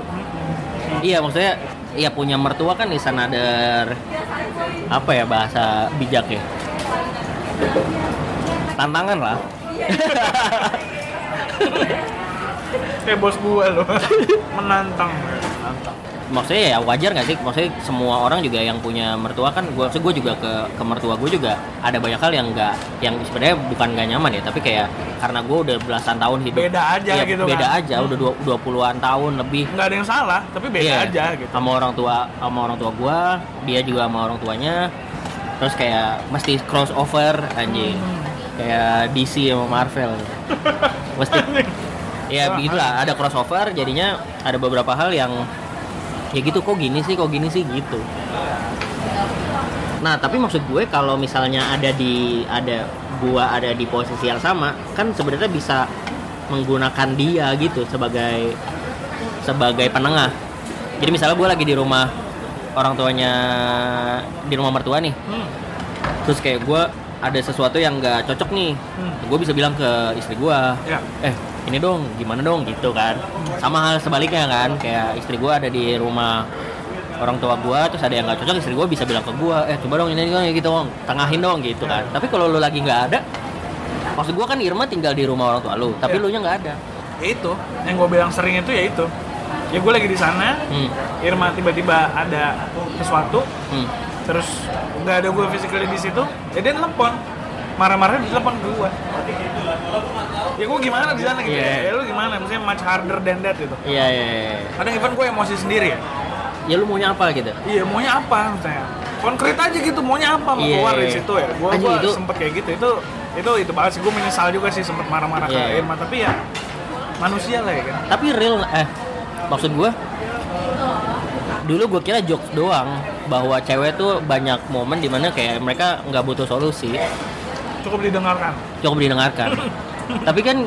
iya maksudnya ya punya mertua kan is another apa ya bahasa bijak ya? Tantangan lah. Kayak bos gue loh. Menantang. Menantang maksudnya ya wajar nggak sih? Maksudnya semua orang juga yang punya mertua kan gue gue juga ke ke mertua gue juga ada banyak hal yang nggak yang sebenarnya bukan nggak nyaman ya tapi kayak karena gue udah belasan tahun hidup. Beda aja Iya, gitu beda kan. aja udah dua dua puluhan tahun lebih. Nggak ada yang salah tapi beda Iya, aja gitu. sama orang tua sama orang tua gua dia juga sama orang tuanya. Terus kayak mesti crossover anjing. Hmm. kayak DC sama Marvel. Mesti ya Wah, begitulah ada crossover jadinya ada beberapa hal yang ya gitu kok gini sih kok gini sih gitu nah tapi maksud gue kalau misalnya ada di ada gua ada di posisi yang sama kan sebenarnya bisa menggunakan dia gitu sebagai sebagai penengah jadi misalnya gue lagi di rumah orang tuanya di rumah mertua nih Hmm. terus kayak gue ada sesuatu yang nggak cocok nih Hmm. gue bisa bilang ke istri gue Ya. eh ini dong gimana dong gitu kan sama hal sebaliknya kan kayak istri gue ada di rumah orang tua gue terus ada yang nggak cocok istri gue bisa bilang ke gue eh coba dong ini dong gitu dong tengahin dong gitu kan tapi kalau lu lagi nggak ada maksud gue kan Irma tinggal di rumah orang tua lu tapi Ya. lu nya nggak ada ya itu yang gue bilang sering itu ya itu ya gue lagi di sana hmm. Irma tiba-tiba ada sesuatu Hmm. terus nggak ada gue physically di situ ya dia telepon marah-marah di telepon ke gue ya gue gimana di sana gitu Iya. ya lu gimana? Maksudnya much harder than that gitu. Iya iya iya. kadang even gue emosi sendiri ya? Ya lu maunya apa gitu? Iya maunya apa misalnya konkret aja gitu maunya apa mau Iya. keluar dari situ ya? Gue gue itu- sempet kayak gitu. Itu itu itu banget sih. Gue menyesal juga sih sempet marah-marah Iya. ke Irma. Tapi ya manusia lah ya kan? Tapi real eh maksud gue dulu gue kira jokes doang bahwa cewek tuh banyak momen di mana kayak mereka nggak butuh solusi. Cukup didengarkan? Cukup didengarkan tapi kan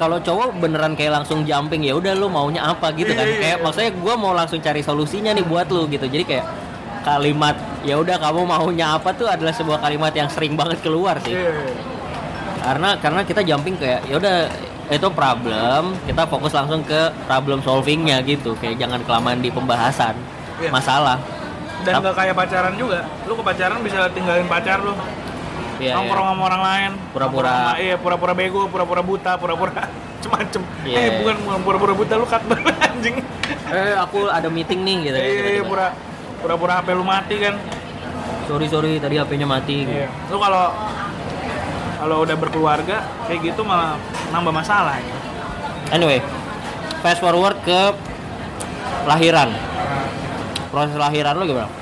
kalau cowok beneran kayak langsung jumping ya udah lu maunya apa gitu kan. Iya, iya, kayak iya. maksudnya gue mau langsung cari solusinya nih buat lu gitu. Jadi kayak kalimat ya udah kamu maunya apa tuh adalah sebuah kalimat yang sering banget keluar sih. Karena karena kita jumping kayak ya udah itu problem kita fokus langsung ke problem solvingnya gitu. Kayak jangan kelamaan di pembahasan masalah. Dan gak kayak pacaran juga. Lu ke pacaran bisa tinggalin pacar lu Iya, nongkrong iya. sama orang lain Pura-pura. Iya pura-pura bego pura-pura buta pura-pura macem-macem Iya. eh bukan bukan pura-pura buta lu cut banget, anjing eh aku ada meeting nih gitu iya iya, pura pura-pura HP lu mati kan sorry sorry tadi HP-nya mati gitu. iya lu kalau kalau udah berkeluarga kayak gitu malah nambah masalah ya. anyway fast forward ke lahiran proses lahiran lo gimana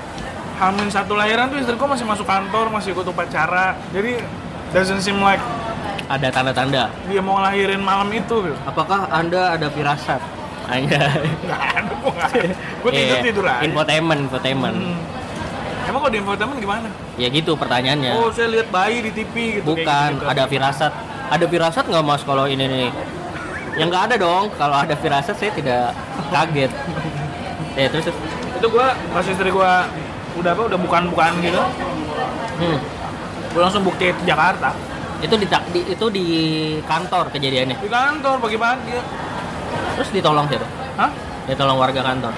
Hamin satu lahiran tuh istriku masih masuk kantor, masih ikut upacara. Jadi doesn't seem like ada tanda-tanda dia mau ngelahirin malam itu. gitu. apakah anda ada firasat Anjay. Nggak ada, gue nggak. Gue tidur Iya, tidur aja. infotainment infotainment Hmm. Emang kalau di infotainment gimana? ya gitu pertanyaannya Oh, saya lihat bayi di TV gitu. bukan gitu. ada firasat ada firasat nggak mas kalau ini nih yang nggak ada dong kalau ada firasat saya tidak kaget ya terus terus. Itu gue pas istri gue udah apa? Udah bukan-bukan gitu. hmm. Gue langsung bukti ke Jakarta. itu di, di itu di kantor kejadiannya Di kantor pagi-pagi. terus ditolong siapa Hah? ditolong warga kantor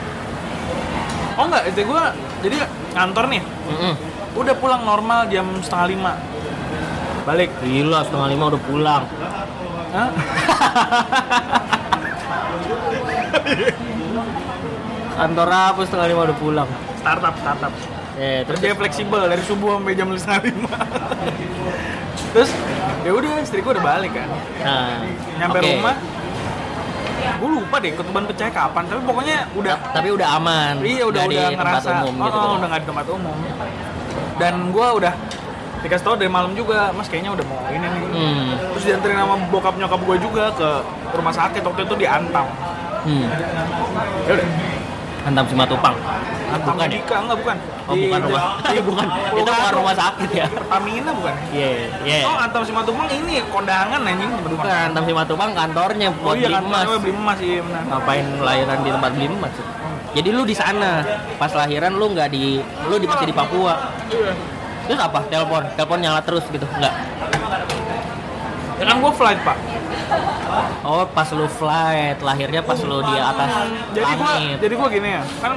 Oh enggak, istri gue jadi kantor nih. Mm-mm. Udah pulang normal jam setengah lima. Balik. gila setengah lima udah pulang Hah? kantor apa setengah lima udah pulang startup startup. Eh terus kerja fleksibel dari subuh sampai jam setengah lima. Terus ya udah istriku udah balik kan. Nah nyampe oke. rumah gue lupa deh ketuban pecah kapan tapi pokoknya udah Ta- tapi udah aman. Iya udah udah ngerasa umum oh, gitu oh, udah nggak di tempat umum. Dan gue udah dikasih tau dari malam juga mas kayaknya udah mau ini nih. Hmm. terus dianterin sama bokap nyokap gue juga ke rumah sakit waktu itu di Antam. Hmm. ya udah. Antam Simatupang Antam bukan ya? Medika enggak bukan Oh, bukan rumah. Iya, bukan. Itu bukan rumah sakit ya. Pertamina bukan Iya, iya. Oh, Antam Simatupang ini kondangan anjing di. Bukan Antam Simatupang kantornya Oh buat iya beli emas. beli emas iya benar. Ngapain lahiran di tempat beli emas? Jadi lu di sana, pas lahiran lu nggak di, lu di masih di Papua. Iya. Terus apa? Telepon, telepon nyala terus gitu? Nggak? Ya kan gua flight, Pak. Oh, pas lu flight, lahirnya pas lu di atas Jadi gua jadi gua gini ya. Kan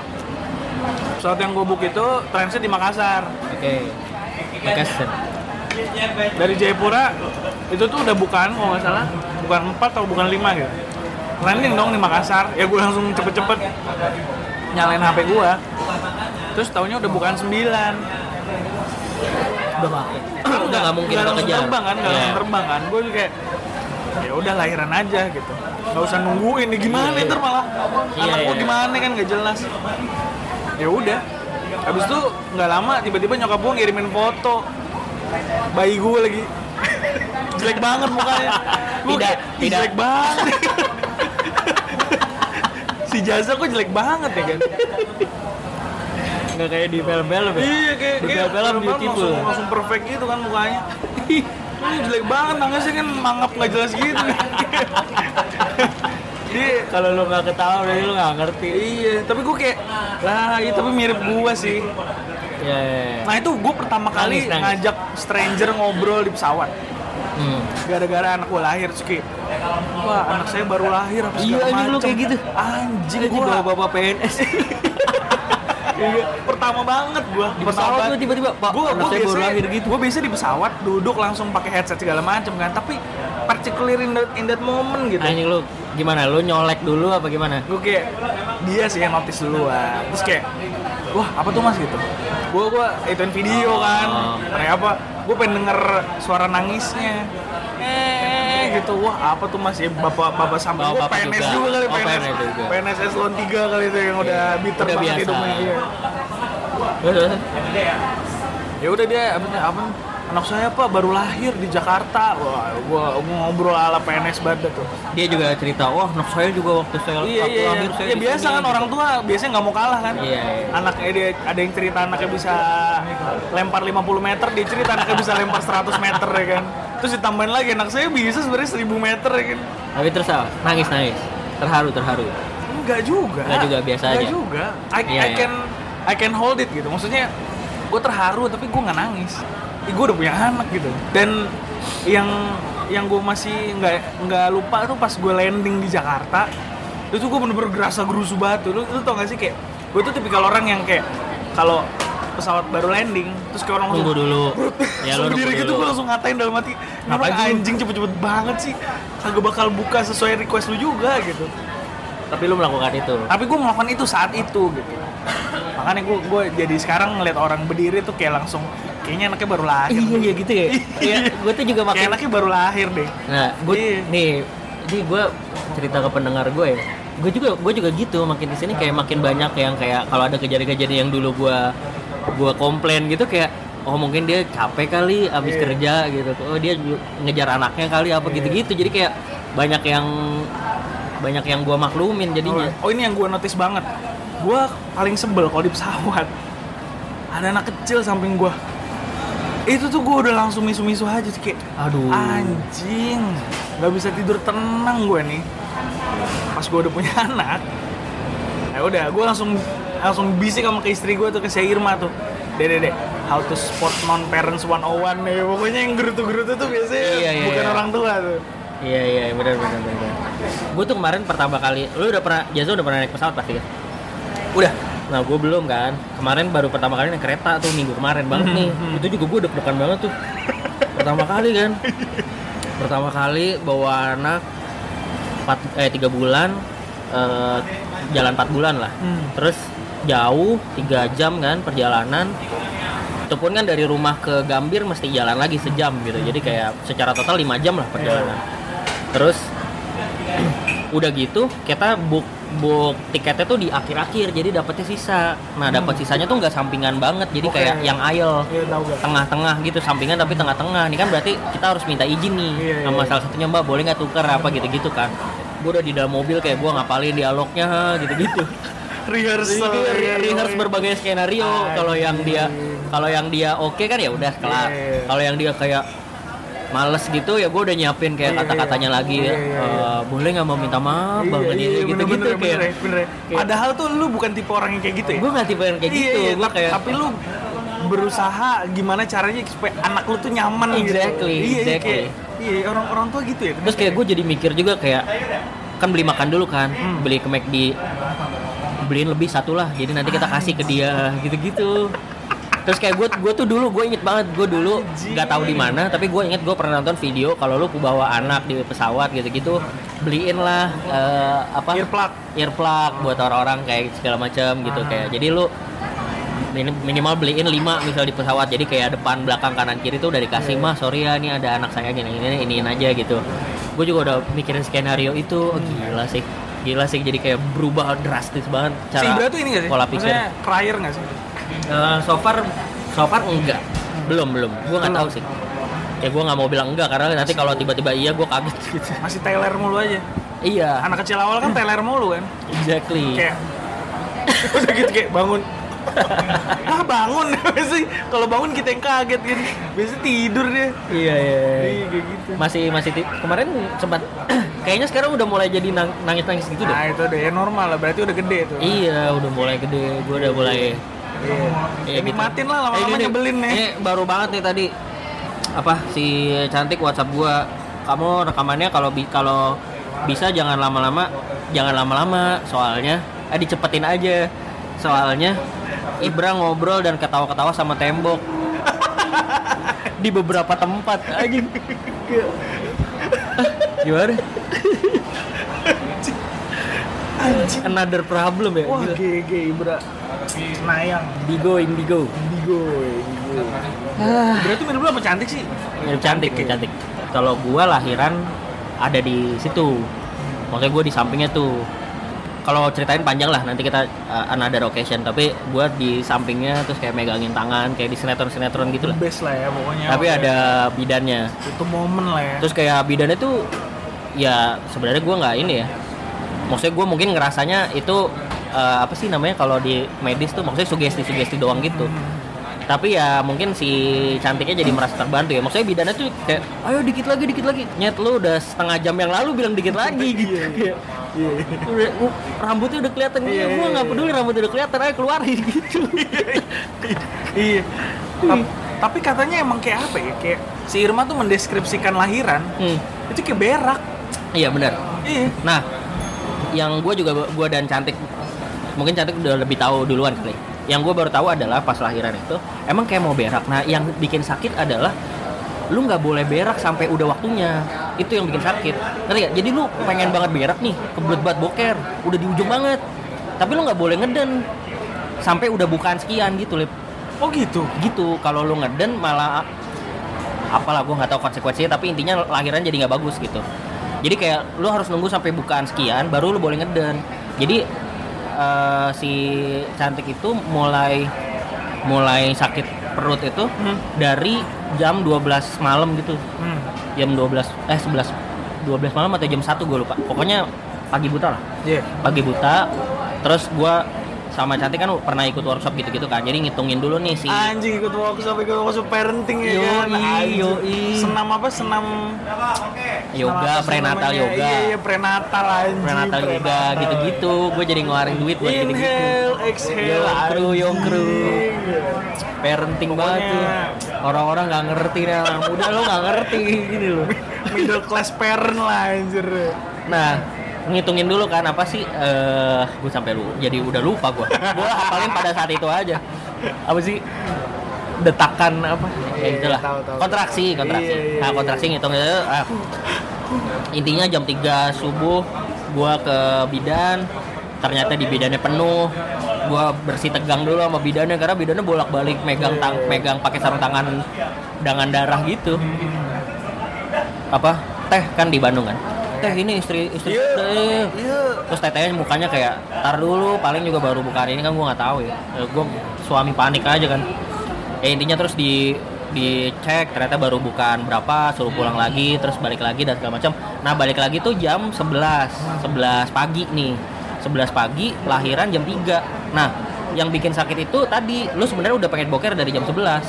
pesawat yang gua book itu transit di Makassar. Oke. Makassar. Dari Jayapura itu tuh udah bukan kalau nggak salah, bukan 4 atau bukan 5 gitu. Landing dong di Makassar. Ya gua langsung cepet-cepet nyalain HP gua. Terus taunya udah bukan 9. Udah pakai. Udah nggak mungkin nggak kita langsung kejar. terbang kan nggak Iya. langsung terbang kan gue juga kayak ya udah lahiran aja gitu nggak usah nungguin nih gimana Iya. ntar malah Iya, anak gue iya. gimana kan nggak jelas ya udah habis itu nggak lama tiba-tiba nyokap gue ngirimin foto bayi gue lagi jelek banget mukanya Gua Tidak, kayak, "Ih, tidak. jelek banget si jasa kok jelek banget ya kan Nggak kayak di film-film ya? Iya kayak Di film-film film-film beautiful. langsung, langsung perfect gitu kan mukanya. Ini jelek banget nangisnya kan mangap nggak jelas gitu. Dia Kalau lu nggak ketawa berarti lu nggak ngerti. iya, tapi gue kayak lah iya tapi mirip gua sih. Iya. iya, iya. Nah itu gue pertama kali Nangis, nangis. ngajak stranger ngobrol di pesawat. Hmm. Gara-gara anak gue lahir kayak Wah anak saya baru lahir apa Iya, anjing lu macem." kayak gitu. Anjing gue bawa bapak PNS. Iya, pertama banget gua Di pesawat tuh tiba-tiba, "Pak, gua, anak gua saya baru lahir gitu." Gua biasa di pesawat duduk langsung pakai headset segala macam kan, tapi particularly in that, in that moment gitu. Anjing lu gimana? Lu nyolek dulu apa gimana? Gue kayak dia sih yang notice duluan. Terus kayak wah, apa tuh Mas gitu. Gua gua ituin video kan. Oh. Kayak apa? Gua pengen denger suara nangisnya. Eh gitu. Wah, apa tuh Mas ya Bapak Bapak sampai Oh, gua bapak PNS juga. juga, kali Oh, PNS. PNS juga. PNS eselon 3 kali itu yang udah bitter Udah banget biasa. hidupnya. Iya. ya udah dia apa apa anak saya pak baru lahir di Jakarta wah gua, ngobrol ala PNS banget tuh dia juga cerita wah anak saya juga waktu saya iya waktu iya lahir iya. saya ya biasa sini." kan orang tua biasanya nggak mau kalah kan Iya, iya. anaknya dia ada yang cerita anaknya bisa lempar 50 meter dia cerita anaknya bisa lempar 100 meter ya kan terus ditambahin lagi anak saya bisa sebenarnya 1000 meter ya kan tapi terus apa? nangis nangis terharu terharu Enggak juga. Enggak juga, biasa Enggak aja. juga. I, Iya, I iya. can I can hold it gitu. Maksudnya gue terharu tapi gue nggak nangis. Gue udah punya anak gitu. Dan yang yang gue masih nggak nggak lupa tuh pas gue landing di Jakarta itu gue bener-bener gerasa gerusu banget tuh. Lu, lu tau gak sih kayak gue tuh tipikal orang yang kayak kalau pesawat baru landing terus kayak orang langsung dulu ya lu berdiri gitu gue langsung ngatain dalam hati Ngapain lu?" anjing cepet-cepet banget sih kagak bakal buka sesuai request lu juga gitu tapi lu melakukan itu tapi gue melakukan itu saat itu gitu makanya gue gue jadi sekarang ngeliat orang berdiri tuh kayak langsung kayaknya anaknya baru lahir iya. iya gitu ya? Iya gue tuh juga kayak makin anaknya baru lahir deh. Nah gue Iya. nih jadi gue cerita ke pendengar gue ya. Gue juga gue juga gitu makin di sini kayak makin banyak yang kayak kalau ada kejadian-kejadian yang dulu gue gue komplain gitu kayak oh mungkin dia capek kali abis Iya. kerja gitu. Oh dia ngejar anaknya kali apa Iya. gitu-gitu. Jadi kayak banyak yang banyak yang gue maklumin jadinya. Oh ini yang gue notice banget. Gue paling sebel kalau di pesawat. Ada anak kecil samping gue itu tuh gue udah langsung misu-misu aja sih kayak aduh. Anjing nggak bisa tidur tenang gue nih. Pas gue udah punya anak ya udah gue langsung langsung bisik sama ke istri gue tuh ke si Irma tuh. Dede dede how to sport non parents 101 nih. Pokoknya yang gerutu-gerutu tuh biasanya Iya, iya, bukan iya. orang tua tuh. Iya iya benar benar benar gue tuh kemarin pertama kali lu udah pernah Jazo udah pernah naik pesawat pasti kan udah Nah, gue belum kan. Kemarin baru pertama kali naik kereta tuh minggu kemarin banget nih. Itu juga gue deg-degan banget tuh. pertama kali kan. Pertama kali bawa anak empat eh tiga bulan eh, jalan 4 bulan lah. Hmm. Terus jauh tiga jam kan perjalanan. Itu pun kan dari rumah ke Gambir mesti jalan lagi sejam gitu. Jadi kayak secara total 5 jam lah perjalanan. Terus udah gitu kita book book tiketnya tuh di akhir-akhir jadi dapetnya sisa. Nah dapat sisanya tuh nggak sampingan banget jadi Oke. kayak yang aisle. Iya tengah-tengah gitu sampingan tapi tengah-tengah. Ini kan berarti kita harus minta izin nih sama iya. salah satunya mbak. Boleh nggak tuker apa gitu-gitu kan? Gue udah di dalam mobil kayak gue ngapalin dialognya gitu-gitu. Rehearsal. Iya, iya, rehearse iya. berbagai skenario. Kalau yang dia kalau yang dia oke kan ya udah kelar. Iya, iya. kalau yang dia kayak males gitu ya gue udah nyiapin kayak Iya, kata-katanya iya. lagi Iya, ya iya, Eh, boleh nggak mau minta maaf Iya, bang iya, gitu iya, gitu bener, kayak bener, bener. kayak- Padahal tuh lu bukan tipe orang yang kayak gitu ya. gue nggak tipe yang kayak Iya, gitu iya, gue tapi- kayak tapi lu berusaha gimana caranya supaya anak lu tuh nyaman gitu. Exactly, Iya, iya, exactly. kayak- Iya, orang-orang tua gitu ya. terus kayak gue jadi mikir juga kayak kan beli makan dulu kan Hmm. beli ke McD beliin lebih satu lah jadi nanti kita kasih ke dia gitu-gitu terus kayak gue gue tuh dulu gue inget banget gue dulu nggak tahu di mana tapi gue inget gue pernah nonton video kalau lu bawa anak di pesawat gitu-gitu beliin lah eh, apa Earplug. earplug buat orang-orang kayak segala macam gitu Ah. kayak jadi lu minim- minimal beliin 5 misal di pesawat jadi kayak depan belakang kanan kiri tuh udah dikasih Iya. mah sorry ya ini ada anak saya gini ini iniin aja gitu gue juga udah mikirin skenario itu oh, gila sih gila sih jadi kayak berubah drastis banget Si cara Ibra tuh ini gak sih? pola pikir Maksudnya crier gak sih? Eh, so far so far enggak belum belum gue nggak tahu sih ya gue nggak mau bilang enggak karena nanti kalau tiba-tiba iya gue kaget gitu Masih Taylor mulu aja. iya Anak kecil awal kan Taylor mulu kan. exactly Kayak udah gitu kayak bangun. ah bangun sih. Kalau bangun kita yang kaget gitu. Biasanya tidur dia. iya iya, iya. Kayak gitu. masih masih kemarin sempat kayaknya sekarang udah mulai jadi nangis nangis gitu deh Nah itu udah ya normal lah. Berarti udah gede tuh. iya udah mulai gede gue udah mulai Iya. Iya, Ya, nikmatin lah lama-lama Eh, ini nyebelin nih. Ini baru banget nih tadi apa si cantik WhatsApp gua. Kamu rekamannya kalau bi kalau bisa jangan lama-lama, jangan lama-lama soalnya eh dicepetin aja. Soalnya Ibra ngobrol dan ketawa-ketawa sama tembok. di beberapa tempat aja. Gimana? Anjing. Another problem ya. Wah gila. GG Ibra. Nayang. Indigo, indigo. Indigo. Indigo. Ah. Berarti mirip lu apa cantik sih? Mirip cantik, Cantik ya? cantik. Kalau gua lahiran ada di situ. Maksudnya gua di sampingnya tuh. kalau ceritain panjang lah nanti kita uh, another occasion tapi gue di sampingnya terus kayak megangin tangan kayak di sinetron sinetron gitu lah best lah ya pokoknya tapi ada bidannya itu momen lah ya terus kayak bidannya tuh ya sebenarnya gue nggak ini ya maksudnya gue mungkin ngerasanya itu uh, apa sih namanya kalau di medis tuh maksudnya sugesti sugesti doang gitu. Tapi ya mungkin si cantiknya jadi merasa terbantu ya. Maksudnya bidannya tuh kayak ayo dikit lagi dikit lagi. Nyet lu udah setengah jam yang lalu bilang dikit lagi gitu. Kayak, Iya. udah, uh, rambutnya udah kelihatan. Iya, iya, gue iya, nggak iya. peduli rambutnya udah kelihatan ayo keluarin gitu. Iya. Ta- tapi katanya emang kayak apa ya? Kayak si Irma tuh mendeskripsikan lahiran Hmm, itu kayak berak. Iya benar. Iya. Nah, yang gue juga gue dan cantik mungkin cantik udah lebih tahu duluan kali. Yang gue baru tahu adalah pas lahiran itu emang kayak mau berak. Nah, yang bikin sakit adalah lu nggak boleh berak sampai udah waktunya. Itu yang bikin sakit. Ngerti gak? Jadi lu pengen banget berak nih, kebelet banget boker, udah di ujung banget. Tapi lu nggak boleh ngeden sampai udah bukaan sekian gitu, Lip. oh gitu Gitu. Kalau lu ngeden malah apalah gue nggak tahu konsekuensinya tapi intinya lahiran jadi nggak bagus gitu jadi kayak lu harus nunggu sampai bukaan sekian baru lu boleh ngeden. Jadi eh, si cantik itu mulai mulai sakit perut itu Hmm. dari jam 12 malam gitu. Hmm. jam 12 eh 11 12 malam atau jam 1 gue lupa. Pokoknya pagi buta lah. Iya. Pagi buta terus gua sama cantik kan pernah ikut workshop gitu-gitu kan. Jadi ngitungin dulu nih si anjing ikut workshop ikut workshop parenting ya Yoi, kan? Yoi. senam apa? Senam yoga senam sih prenatal namanya? yoga. Iya iya prenatal anjing prenatal yoga gitu-gitu. Gue jadi ngeluarin duit buat gitu-gitu. Inhale exhale Yo kru, yo kru. parenting banget tuh. Pokoknya- orang-orang nggak ngerti nih anak muda lo nggak ngerti gini loh. Middle class parent lah anjir. Nah ngitungin dulu kan apa sih eh gue sampai lu jadi udah lupa gue gue hafalin pada saat itu aja. Apa sih? Detakan apa? Ya Iya, itulah tahu, tahu. kontraksi kontraksi. Iya, iya, nah iya. kontraksi ngitung ah. intinya jam 3 subuh gua ke bidan. Ternyata di bidannya penuh. Gua bersih tegang dulu sama bidannya karena bidannya bolak-balik megang tang megang pakai sarung tangan dengan darah gitu. Apa? Teh kan di Bandung kan teh ini istri istri Iya. teh. iya. Terus tetehnya mukanya kayak tar dulu paling juga baru buka hari ini kan gua nggak tahu ya. Gue suami panik aja kan. Ya intinya terus di dicek ternyata baru bukan berapa suruh pulang lagi terus balik lagi dan segala macam. Nah balik lagi tuh jam 11 11 pagi nih. 11 pagi lahiran jam 3 nah yang bikin sakit itu tadi lu sebenarnya udah pengen boker dari jam 11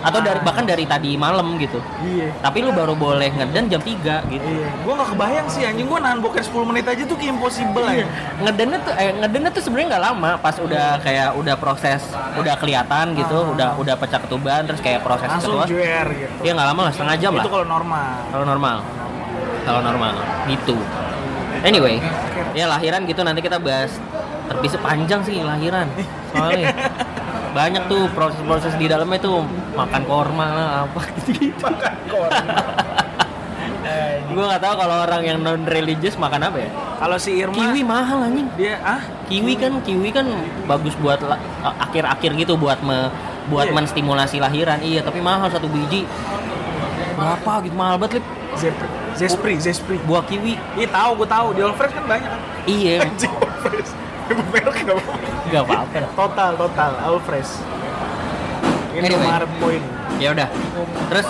atau dari bahkan dari tadi malam gitu. Iya. Tapi lu baru boleh ngeden jam 3 gitu. Iya, gue gak kebayang sih anjing. Gue nahan boker 10 menit aja tuh kayak impossible Iya. aja. ngedennya tuh eh, ngedennya tuh sebenarnya nggak lama. Pas udah kayak udah proses udah kelihatan gitu udah udah pecah ketuban terus kayak proses Langsung ketua. juer gitu. ya nggak lama lah setengah jam lah. Itu kalau normal. kalau normal. Kalau normal. Gitu. Anyway. Ya lahiran gitu. Nanti kita bahas terpisah panjang sih lahiran. Soalnya banyak tuh proses-proses di dalamnya tuh. Makan korma lah apa gitu gitu gue nggak tahu kalau orang yang non religious makan apa ya. Kalau si Irma kiwi mahal anjing. dia ah? Kiwi kan kiwi kan bagus buat akhir-akhir gitu buat me, buat Iya. menstimulasi lahiran. Iya tapi mahal satu biji. Berapa gitu mahal banget lip. Zespri, Zespri, buah kiwi. Iya tahu, gue tahu. Di Allfresh kan banyak. Iya Merek gak apa nggak apa-apa. Total, total Allfresh. Ini Anyway. Maret poin. ya udah terus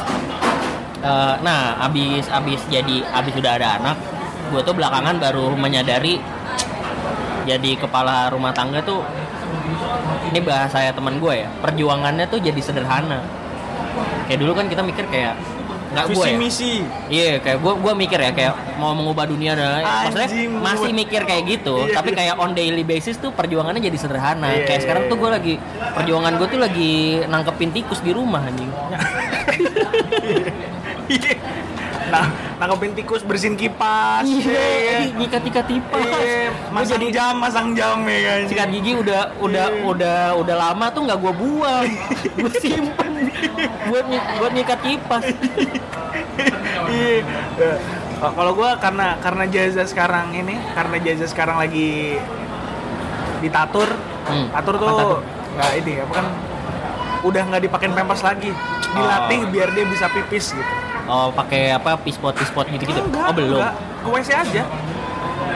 eh, nah abis abis jadi abis udah ada anak gue tuh belakangan baru menyadari jadi kepala rumah tangga tuh ini bahasa ya teman gue ya perjuangannya tuh jadi sederhana kayak dulu kan kita mikir kayak nggak gue Visi ya misi. Iya, kayak gue gua mikir ya kayak mau mengubah dunia dan maksudnya masih mikir kayak gitu, Iya. tapi kayak on daily basis tuh perjuangannya jadi sederhana. Iya, kayak iya, sekarang iya. tuh gue lagi perjuangan gue tuh lagi nangkepin tikus di rumah anjing. Iya. nah, nangkepin tikus, bersihin kipas. Iya, tipas. Iya, Gua masang jadi jam, masang jam ya kan. sikat gigi udah udah Iya. udah udah lama tuh nggak gue buang, gue simpen buat buat nyikat kipas. Iya. Eh, Kalau gue karena karena Jaza sekarang ini, karena Jaza sekarang lagi ditatur, Hmm, tatur tuh nggak ini apa kan udah nggak dipakein pempas lagi, dilatih Oh. biar dia bisa pipis gitu. Oh, pakai apa pispot pispot gitu-gitu? Enggak, oh, belum. enggak. Ke WC aja.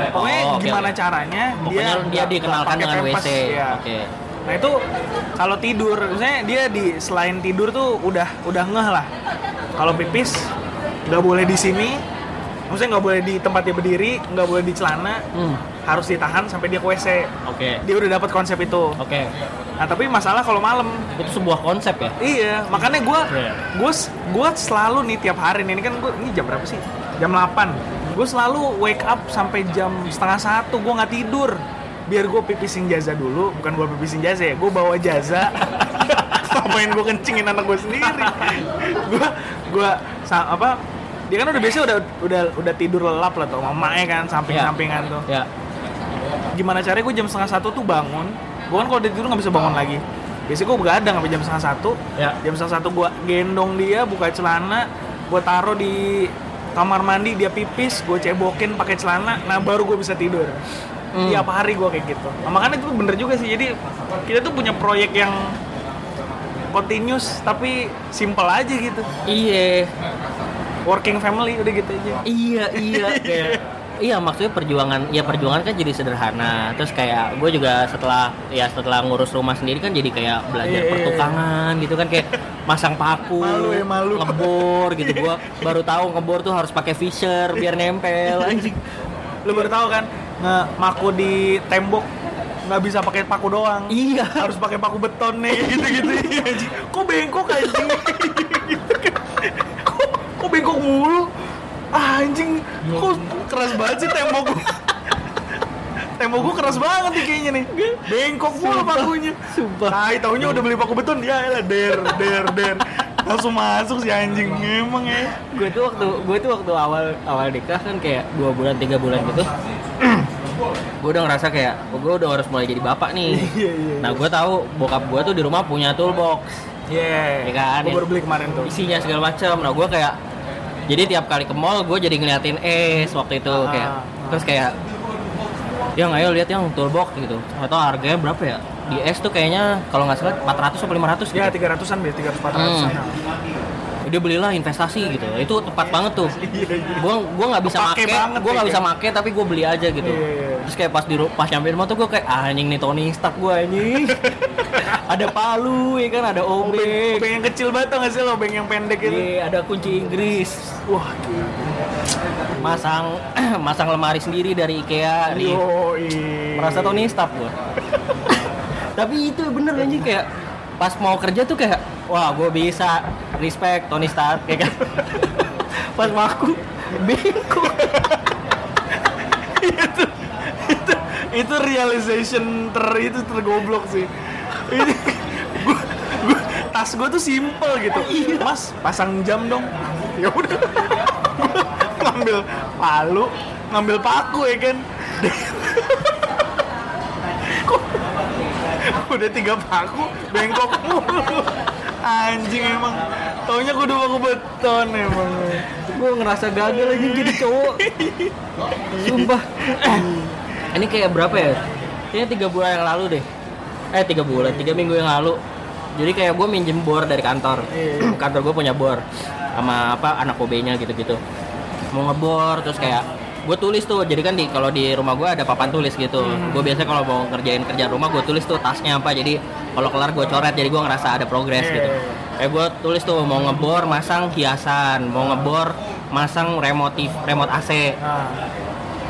pokoknya Oh, oke, gimana caranya Pokoknya dia, nggak- dikenalkan dengan WC. ya. Oke. Nah itu kalau tidur, misalnya dia di selain tidur tuh udah udah ngeh lah. Kalau pipis nggak boleh di sini, maksudnya nggak boleh di tempat dia berdiri, nggak boleh di celana, Hmm. Harus ditahan sampai dia ke WC. Oke. Dia udah dapat konsep itu. Oke. Nah tapi masalah kalau malam, Itu sebuah konsep ya. iya makanya gue Iya. gue gue selalu nih tiap hari nih ini kan gue ini jam berapa sih? Jam 8 Gue selalu wake up sampai jam setengah satu gue nggak tidur biar gue pipisin jaza dulu bukan gue pipisin jaza ya gue bawa jaza ngapain gue kencingin anak gue sendiri gue gue apa dia kan udah biasa udah udah udah tidur lelap lah tuh mamanya kan samping sampingan tuh Ya. Gimana caranya gue jam setengah satu tuh bangun gue kan kalau tidur nggak bisa bangun lagi biasanya gue begadang sampai jam setengah satu Ya. jam setengah satu gue gendong dia buka celana gue taruh di kamar mandi dia pipis gue cebokin pakai celana nah baru gue bisa tidur Hmm. tiap hari gue kayak gitu nah, makanya itu bener juga sih jadi kita tuh punya proyek yang continuous tapi simple aja gitu Iya. working family udah gitu aja Iya, iya. Kayak Iya maksudnya perjuangan ya perjuangan kan jadi sederhana. Terus kayak gue juga setelah ya setelah ngurus rumah sendiri kan jadi kayak belajar Iya, iya, pertukangan gitu kan kayak masang paku Malu ya, malu. ngebor gitu. Gue baru tahu ngebor tuh harus pakai fisher biar nempel anjing. Lu baru tahu kan nge maku di tembok nggak bisa pakai paku doang. Iya. Harus pakai paku beton nih gitu gitu kok bengkok anjing? Kok, kok bengkok mulu ah, anjing. Kok keras banget sih tembok gua? Tembok gua keras banget nih kayaknya nih. Bengkok mulu pakunya. Sumpah. tai taunya udah beli paku beton dia lah der der der. Langsung masuk si anjing emang ya. Gue tuh waktu gue tuh waktu awal awal nikah kan kayak dua bulan tiga bulan gitu. Gue udah ngerasa kayak oh, gue udah harus mulai jadi bapak nih. Iya iya nah gue tahu bokap gue tuh di rumah punya toolbox. Iya. Iya kan? gua baru beli kemarin tuh. Isinya segala macam nah gue kayak jadi tiap kali ke mall gue jadi ngeliatin es waktu itu Ah, kayak ah. terus kayak yang ayo lihat yang toolbox gitu. Atau harganya berapa ya. Di es tuh kayaknya kalau nggak salah 400 atau 500 gitu. Ya 300-an biasa 300 400-an Hmm. dia belilah investasi gitu. Itu tepat banget tuh. Iya, iya. gua gua nggak bisa Kepake make gua nggak ya, bisa make tapi gua beli aja gitu. Iya, iya. terus kayak pas di pas nyampe rumah tuh gua kayak ah, anjing nih Tony Stark gua anjing ada palu ya kan? Ada Obeng, obeng obeng yang kecil banget tau gak sih lo, obeng yang pendek itu? Iya, ada kunci Inggris. Wah, masang masang lemari sendiri dari IKEA yo, merasa Tony Stark gua. Tapi itu bener anjing kayak pas mau kerja tuh kayak wah gue bisa. Respect Tony Stark kayak kan? Pas mau aku bengkok itu, itu, itu realization ter itu tergoblok sih. Ini, gua, gua, tas gue tuh simple gitu. Mas, pasang jam dong. Ya udah. Ngambil palu, ngambil paku ya kan. Udah tiga paku, bengkok mulu. Anjing emang. Taunya gue udah paku beton emang. gue ngerasa gagal aja jadi cowok sumpah ini kayak berapa ya kayaknya tiga bulan yang lalu deh eh tiga bulan tiga minggu yang lalu. Jadi kayak gue minjem bor dari kantor. Iya. kantor gue punya bor sama apa anak OB-nya gitu-gitu. Mau ngebor terus kayak gue tulis tuh. Jadi kan di kalau di rumah gue ada papan tulis gitu. Hmm. gue biasanya kalau mau ngerjain kerjaan rumah gue tulis tuh tasnya apa. Jadi kalau kelar gue coret jadi gue ngerasa ada progres gitu. Iya, iya. kayak gue tulis tuh mau ngebor masang hiasan. Mau ngebor masang remote remote AC Nah,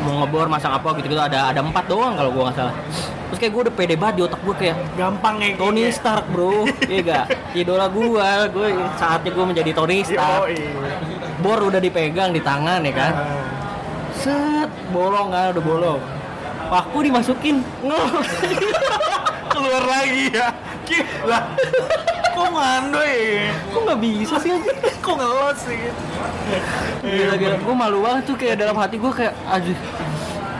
mau ngebor masang apa gitu gitu ada ada empat doang kalau gue nggak salah. Terus kayak gue udah pede banget di otak gue kayak gampang ya. Tony Stark bro. Iya gak idola gue gue saatnya gue menjadi Tony Stark. Bor udah dipegang di tangan ya kan? Nah. set bolong kan udah bolong. Paku dimasukin ngelos keluar lagi ya. Gila kok ngandoy kok nggak bisa sih? Aja kok ngelos sih? Gila gila gue malu banget tuh kayak dalam hati gue kayak aduh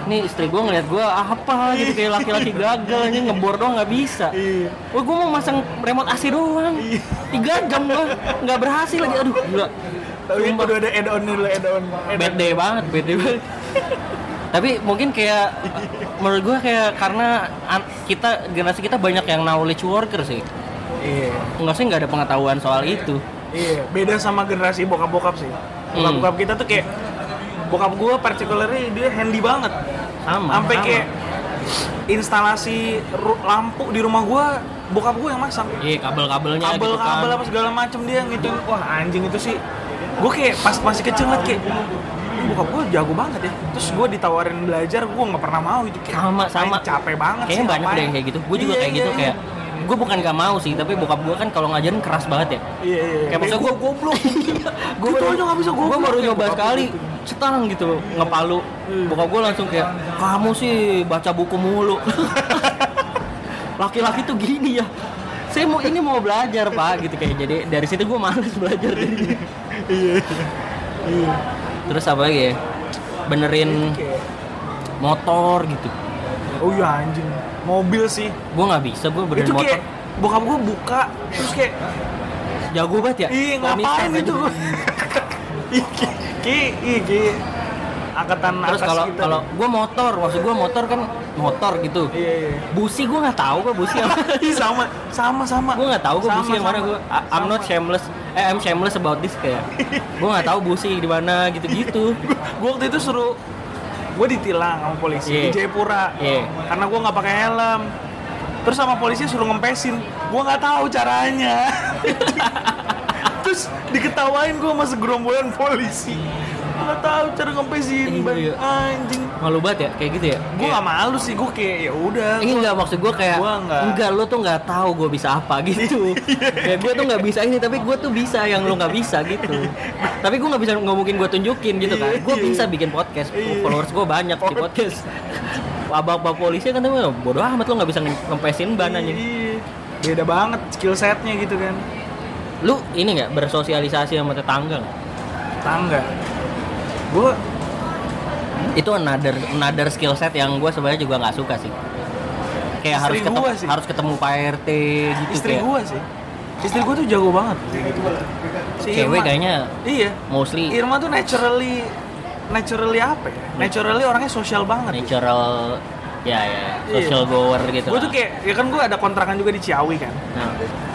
nih istri gue ngeliat gue apa gitu kayak laki-laki gagal aja ngebor doang nggak bisa. Iya. Wah, gue mau masang remote AC doang. Tiga jam gue nggak berhasil lagi. Aduh, gila. tapi udah ada add on dulu add on Bad day banget, bad day banget. Tapi mungkin kayak menurut gue kayak karena kita generasi kita banyak yang knowledge worker sih. Iya. Enggak sih nggak ada pengetahuan soal itu. iya. Beda sama generasi bokap bokap sih. Bokap bokap kita tuh kayak bokap gue particularly dia handy banget. Sama, sampai kayak instalasi lampu di rumah gua bokap gua yang masang Iya, kabel-kabelnya gitu kabel-kabel kan. apa segala macem dia ngituin wah anjing itu sih. Gue kayak pas masih kecil ngeliat kayak "Ini bokap gue jago banget ya. Terus gue ditawarin belajar gue nggak pernah mau itu. Kayak Sama, "Anjing, sama. capek banget Kayaknya sih banyak ngapain?" deh yang kayak gitu. Gue juga Iya, kayak gitu iya, kayak gue bukan gak mau sih, tapi bokap gue kan kalau ngajarin keras banget ya. iya iya Kayak maksudnya gue goblok. gue Gitu aja nggak bisa Gue baru Kayak nyoba sekali, gitu. setang gitu ngepalu. Bokap gue langsung kayak kamu sih baca buku mulu. Laki-laki tuh gini ya. Saya mau ini mau belajar pak gitu kayak jadi dari situ gue males belajar jadi. Terus apa lagi ya? Benerin motor gitu. Oh iya anjing mobil sih Gue nggak bisa gue benerin itu motor. kayak bokap gue buka terus kayak Jago banget ya. ih Kalau ngapain itu ih ki- ki angkatan Terus kalau kalau gue motor, maksud gue motor kan motor gitu. iya iya Busi gue nggak tahu gue busi apa. Sama sama sama gue nggak tahu gue busi yang mana gue. I'm not shameless. Eh, I'm shameless about this kayak. gue nggak tahu busi di mana gitu-gitu. gue waktu itu suruh gue ditilang sama polisi Iya. di Jayapura. Iya. karena gue nggak pakai helm. Terus sama polisi suruh ngempesin. Gue nggak tahu caranya. Terus diketawain gue sama segerombolan polisi nggak tahu cara ngempesin ban Iya. anjing Malu banget ya kayak gitu ya. gue nggak malu sih gue kayak ya udah Ini nggak maksud gue kayak Gua nggak. enggak lu tuh nggak tahu gue bisa apa gitu. kayak gue tuh nggak bisa ini tapi gue tuh bisa yang lu nggak bisa gitu. tapi gue nggak bisa nggak mungkin gue tunjukin gitu kan. Gue iya. bisa bikin podcast. Iya. Followers gue banyak di podcast. Abang-abang polisi kan tapi bodoh amat lu nggak bisa nge- ngempesin ban aja. Iya. beda banget skill setnya gitu kan Lu ini nggak bersosialisasi sama tetangga nggak? tangga gue itu another another skill set yang gue sebenarnya juga nggak suka sih. Kayak Istri harus ketemu sih. harus ketemu pak rt gitu istri kayak gue sih. Istri gue tuh jago banget. Gitu si cewek Irma. kayaknya iya. mostly Irma tuh naturally naturally apa ya? Naturally orangnya sosial banget. natural ya ya Iya. social goer gitu gue tuh kayak ya kan gue ada kontrakan juga di Ciawi kan. Nah,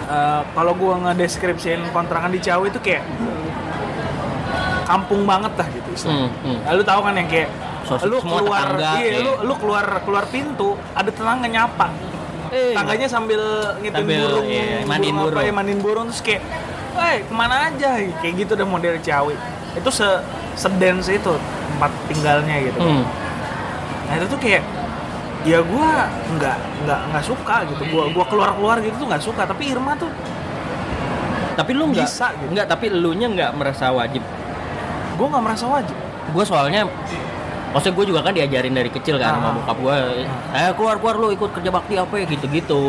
Eh, kalau gue ngedeskripsiin kontrakan di Ciawi itu kayak kampung banget lah gitu istilahnya. hmm, hmm. Lu tahu kan yang kayak Sosial- lu keluar tetangga, iya, iya. lu lu keluar keluar pintu ada tetangga nyapa Eh, tangganya sambil ngituin Sambil, burung, iya, mandiin apa burung. ya, mandiin burung terus kayak, eh ke mana aja, kayak gitu udah model Ciawi. Itu se sedens itu tempat tinggalnya gitu. hmm. Nah itu tuh kayak, ya gua nggak nggak nggak suka gitu. Gua gua keluar keluar gitu tuh nggak suka. Tapi Irma tuh tapi lu nggak Bisa gitu. nggak tapi lu nya nggak merasa wajib gua nggak merasa wajib. gue soalnya maksudnya gue juga kan diajarin dari kecil kan sama Ah. bokap gue eh keluar keluar lu ikut kerja bakti apa ya gitu gitu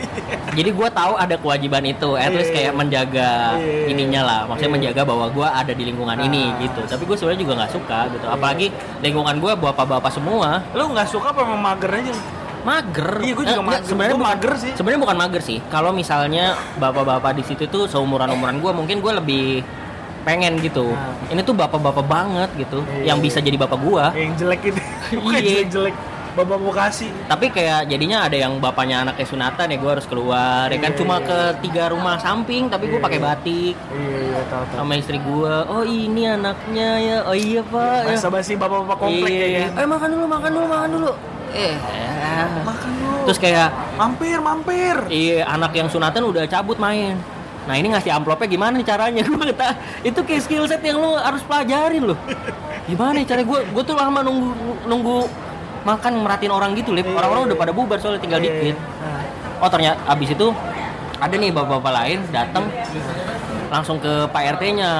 jadi gue tahu ada kewajiban itu at least Iya. kayak menjaga Iya. ininya lah maksudnya Iya. menjaga bahwa gue ada di lingkungan ini Ah. gitu tapi gue sebenarnya juga nggak suka gitu Iya. apalagi lingkungan gue bapak-bapak semua Lu nggak suka apa mager aja? mager Iya, gua juga Eh, mager. sebenarnya mager sih. sebenarnya bukan mager sih kalau misalnya bapak-bapak di situ tuh seumuran umuran gue mungkin gue lebih pengen gitu Nah. ini tuh bapak-bapak banget gitu Iya. yang bisa jadi bapak gua Yang jelek itu, bukan Iya. jelek jelek. Bapak Bekasi. tapi kayak jadinya ada yang bapaknya anaknya sunatan ya gue harus keluar ya kan Iya, cuma iya. ke tiga rumah samping tapi gue Iya, pakai iya. batik Iya iya tahu tahu. sama istri gue oh ini anaknya ya oh iya pak ya. Bahasa basi bapak-bapak komplek Iya. ya kan. eh makan dulu makan dulu makan dulu eh Makan dulu. terus kayak mampir mampir. iya anak yang sunatan udah cabut main nah ini ngasih amplopnya gimana nih caranya gue tahu. itu kayak skill set yang lo harus pelajarin loh gimana nih cara gue gue tuh lama nunggu nunggu makan merhatiin orang gitu lip Iya, orang-orang iya, udah pada bubar soalnya tinggal Iya, dikit Nah, oh ternyata abis itu ada nih bapak-bapak lain datang langsung ke Pak RT-nya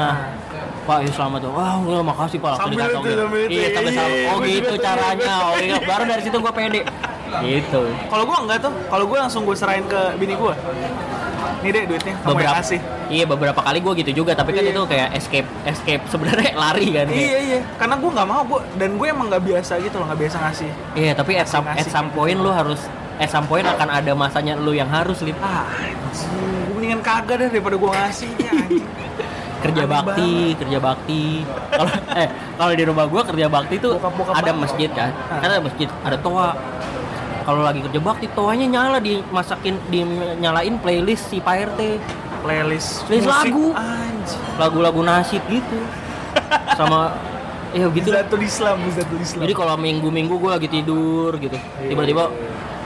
Pak, ya selamat tuh. Wah, wah, makasih Pak. Sambil itu, gitu. sambil itu. Iya, sambil salam. Iya, Oh, gitu caranya. Oh, iya. Baru dari situ gue pede. Gitu. Kalau gua enggak tuh, kalau gua langsung gua serahin ke bini gua. Nih deh duitnya, kamu yang beberapa kasih. iya beberapa kali gue gitu juga tapi kan Iya. itu kayak escape escape sebenarnya lari kan kayak. Iya iya, karena gua nggak mau gua dan gue emang nggak biasa gitu loh, nggak biasa ngasih. iya tapi at some, at Ngasih. some point lu harus at some point akan ada masanya lu yang harus lip Ah. Gua mendingan kagak deh daripada gua ngasih ya kerja Aneh bakti kerja bakti kalau eh kalau di rumah gue kerja bakti tuh ada masjid kan kan ada masjid ada toa kalau lagi kerja bakti toanya nyala dimasakin dinyalain playlist si Pak RT Playlist, Playlist musik. lagu. Lagu-lagu nasyid gitu sama Iya gitu. Zatul Islam, Zatul Islam. Jadi kalau minggu-minggu gue lagi tidur gitu, tiba-tiba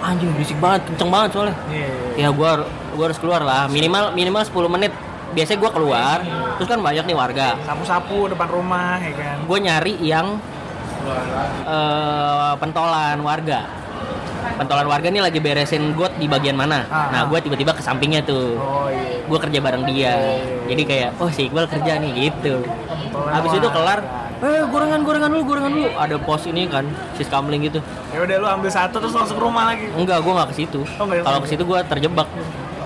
anjing berisik banget, kenceng banget soalnya. Iya, iya. Ya gue gua harus keluar lah, minimal minimal 10 menit. Biasanya gue keluar, terus kan banyak nih warga. Sapu-sapu depan rumah ya kan. Gue nyari yang eh, pentolan warga. Pentolan warga nih lagi beresin got di bagian mana. Ah, Nah, ah. gue tiba-tiba ke sampingnya tuh. Oh iya. Gue kerja bareng dia. Jadi kayak, oh si Iqbal kerja nih gitu. Pentolan Habis itu kelar, eh gorengan gorengan dulu gorengan dulu. Ada pos ini kan, sis kamling gitu. Ya udah lu ambil satu terus langsung ke rumah lagi. Enggak, gue nggak ke situ. Oh, Kalau ke situ gue terjebak.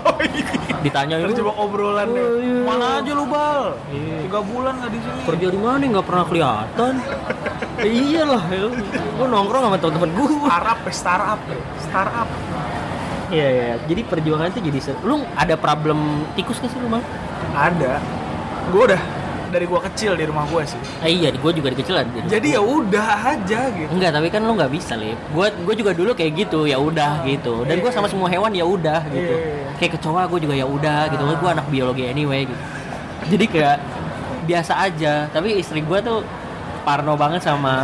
Oh iya. Ditanya Terus coba obrolan deh. Oh, iya. Mana aja lu bal? Iya. Tiga bulan nggak di sini. kerja di mana nggak pernah kelihatan. Eh, iyalah, gue nongkrong sama temen-temen gue. Startup, ya, startup, ya. startup. Iya, iya. Jadi perjuangan itu jadi ser- lu ada problem tikus gak sih bang? Ada. Gue udah dari gua kecil di rumah gua sih. Eh, iya, gue juga di kecilan. Jadi ya udah aja gitu. Enggak, tapi kan lu nggak bisa, Lip. Gue gue juga dulu kayak gitu, ya udah gitu. Dan gue sama semua hewan ya udah gitu. Iya, iya, iya. Kayak kecoa gue juga ya udah gitu. Gue anak biologi anyway gitu. Jadi kayak biasa aja. Tapi istri gue tuh parno banget sama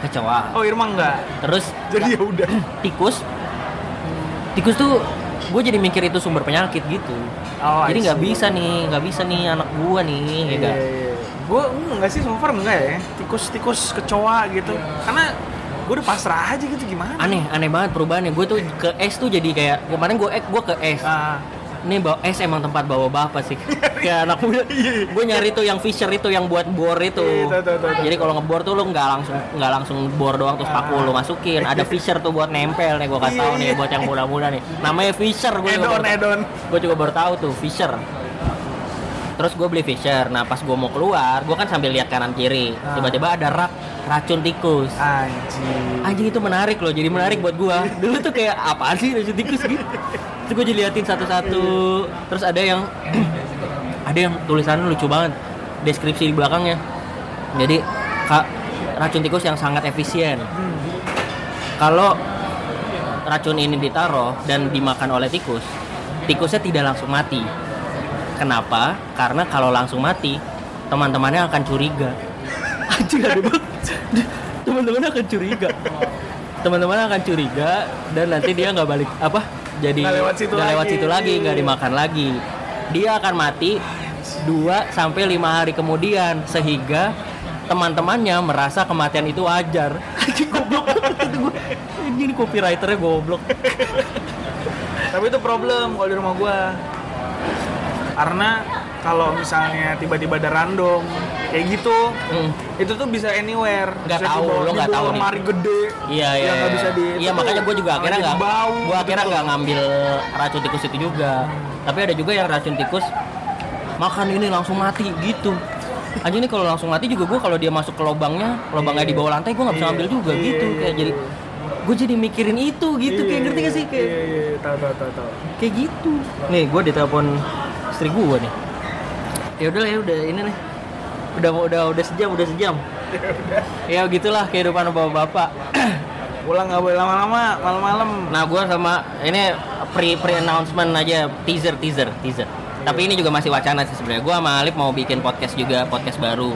kecoa. Oh Irma enggak. Terus Jadi ya udah. tikus, tikus tuh gue jadi mikir itu sumber penyakit gitu. Oh, jadi nggak bisa nih, nggak bisa nih anak gua nih, ya kan? Gue enggak sih so far enggak ya. Tikus-tikus kecoa gitu. Karena gue udah pasrah aja gitu gimana. Aneh, aneh banget perubahannya. Gue tuh ke es tuh jadi kayak kemarin gue gue ke es. Ah, Ini bawa es emang tempat bawa bapak sih. kayak anak muda. gue nyari tuh yang fisher itu yang buat bor itu. Iya. Jadi kalau ngebor tuh lu nggak langsung nggak langsung bor doang terus paku lu masukin. Ada fisher tuh buat nempel nih gue kasih tahu nih buat yang muda-muda nih. Namanya fisher gue juga edon. gue juga baru tahu tuh Fisher terus gue beli Fisher nah pas gue mau keluar gue kan sambil lihat kanan kiri Ah. tiba-tiba ada rak racun tikus. Anjing. anjing itu menarik loh jadi menarik buat gue dulu tuh kayak apaan sih racun tikus gitu? Terus gue jadi liatin satu-satu. Terus ada yang ada yang tulisannya lucu banget. Deskripsi di belakangnya. Jadi kak racun tikus yang sangat efisien. Kalau racun ini ditaruh dan dimakan oleh tikus, tikusnya tidak langsung mati. Kenapa? Karena kalau langsung mati, teman-temannya akan curiga. Anjing ada banget. Teman-temannya akan curiga. Teman-temannya akan curiga dan nanti dia nggak balik apa? Jadi Nggak lewat situ nggak lewat lagi. situ lagi, nggak dimakan lagi. Dia akan mati 2 sampai 5 hari kemudian sehingga teman-temannya merasa kematian itu wajar. Anjing goblok. Ini copywriternya goblok. Tapi itu problem kalau di rumah gua. Karena kalau misalnya tiba-tiba ada random kayak gitu, Hmm. itu tuh bisa anywhere. Nggak Bisa tahu, lo nggak tahu nih. lemari gede. Iya iya. yang nggak bisa di. Iya itu makanya gue juga akhirnya nggak. Gue akhirnya gitu. nggak ngambil racun tikus itu juga. Tapi ada juga yang racun tikus makan ini langsung mati gitu. Anjing ini kalau langsung mati juga gue kalau dia masuk ke lubangnya, lubangnya Iya. di bawah lantai gue nggak bisa Iya, ambil juga iya, gitu. iya, Kayak jadi iya. gue jadi mikirin itu gitu. Kayak ngerti gak sih kayak Iya, iya, iya. tahu tahu tahu. kayak gitu. Nih gue ditelepon istri gue nih. Ya udah ya udah ini nih. Udah udah udah sejam udah sejam. Ya gitulah kehidupan bapak-bapak. Pulang nggak boleh lama-lama, malam-malam. Nah, gue sama ini pre pre announcement aja teaser teaser teaser. Tapi ini juga masih wacana sih sebenarnya. Gue sama Alif mau bikin podcast juga podcast baru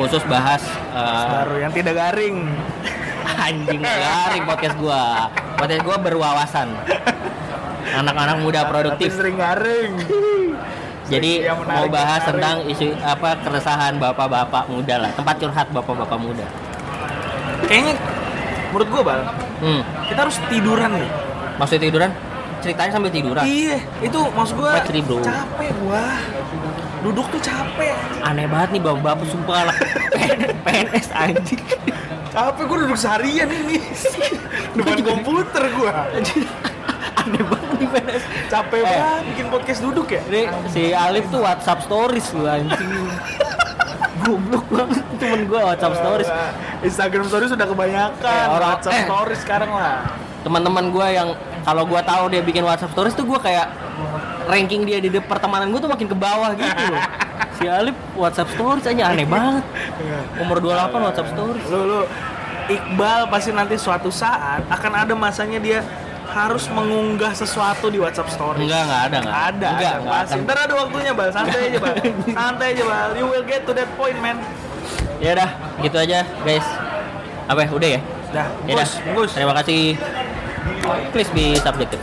khusus bahas eh, Baru yang tidak garing. anjing garing podcast gue. Podcast gue berwawasan. Anak-anak muda Tapi produktif. sering garing. Jadi menarik, mau bahas menarik. tentang isu apa keresahan bapak-bapak muda lah, tempat curhat bapak-bapak muda. Kayaknya menurut gua bal, Hmm. kita harus tiduran nih. Maksudnya tiduran? Ceritanya sambil tiduran. Iya, itu maksud gua bro. capek gua. Duduk tuh capek. Aneh banget nih bapak-bapak sumpah anak PNS anjing. Capek gua duduk seharian ini. Depan komputer gua. Aneh banget nih PNS. Capek Eh. banget bikin podcast duduk ya. Ini si Alif tuh WhatsApp stories lu anjing. Goblok banget temen gua WhatsApp stories. Instagram stories sudah kebanyakan. Eh, orang- WhatsApp eh. stories sekarang lah. Teman-teman gua yang kalau gua tahu dia bikin WhatsApp stories tuh gua kayak ranking dia di pertemanan gua tuh makin ke bawah gitu loh. Si Alif WhatsApp stories aja aneh banget. Umur 28 WhatsApp stories. Lu lu Iqbal pasti nanti suatu saat akan ada masanya dia harus mengunggah sesuatu di WhatsApp story. Enggak, enggak ada, enggak. Ada, Enggak, ada, enggak. Ntar ada waktunya, Bal. Santai aja, Bal. Santai aja, Bal. You will get to that point, man. ya udah gitu aja guys apa ya udah ya Dah, ya udah terima kasih please be subjective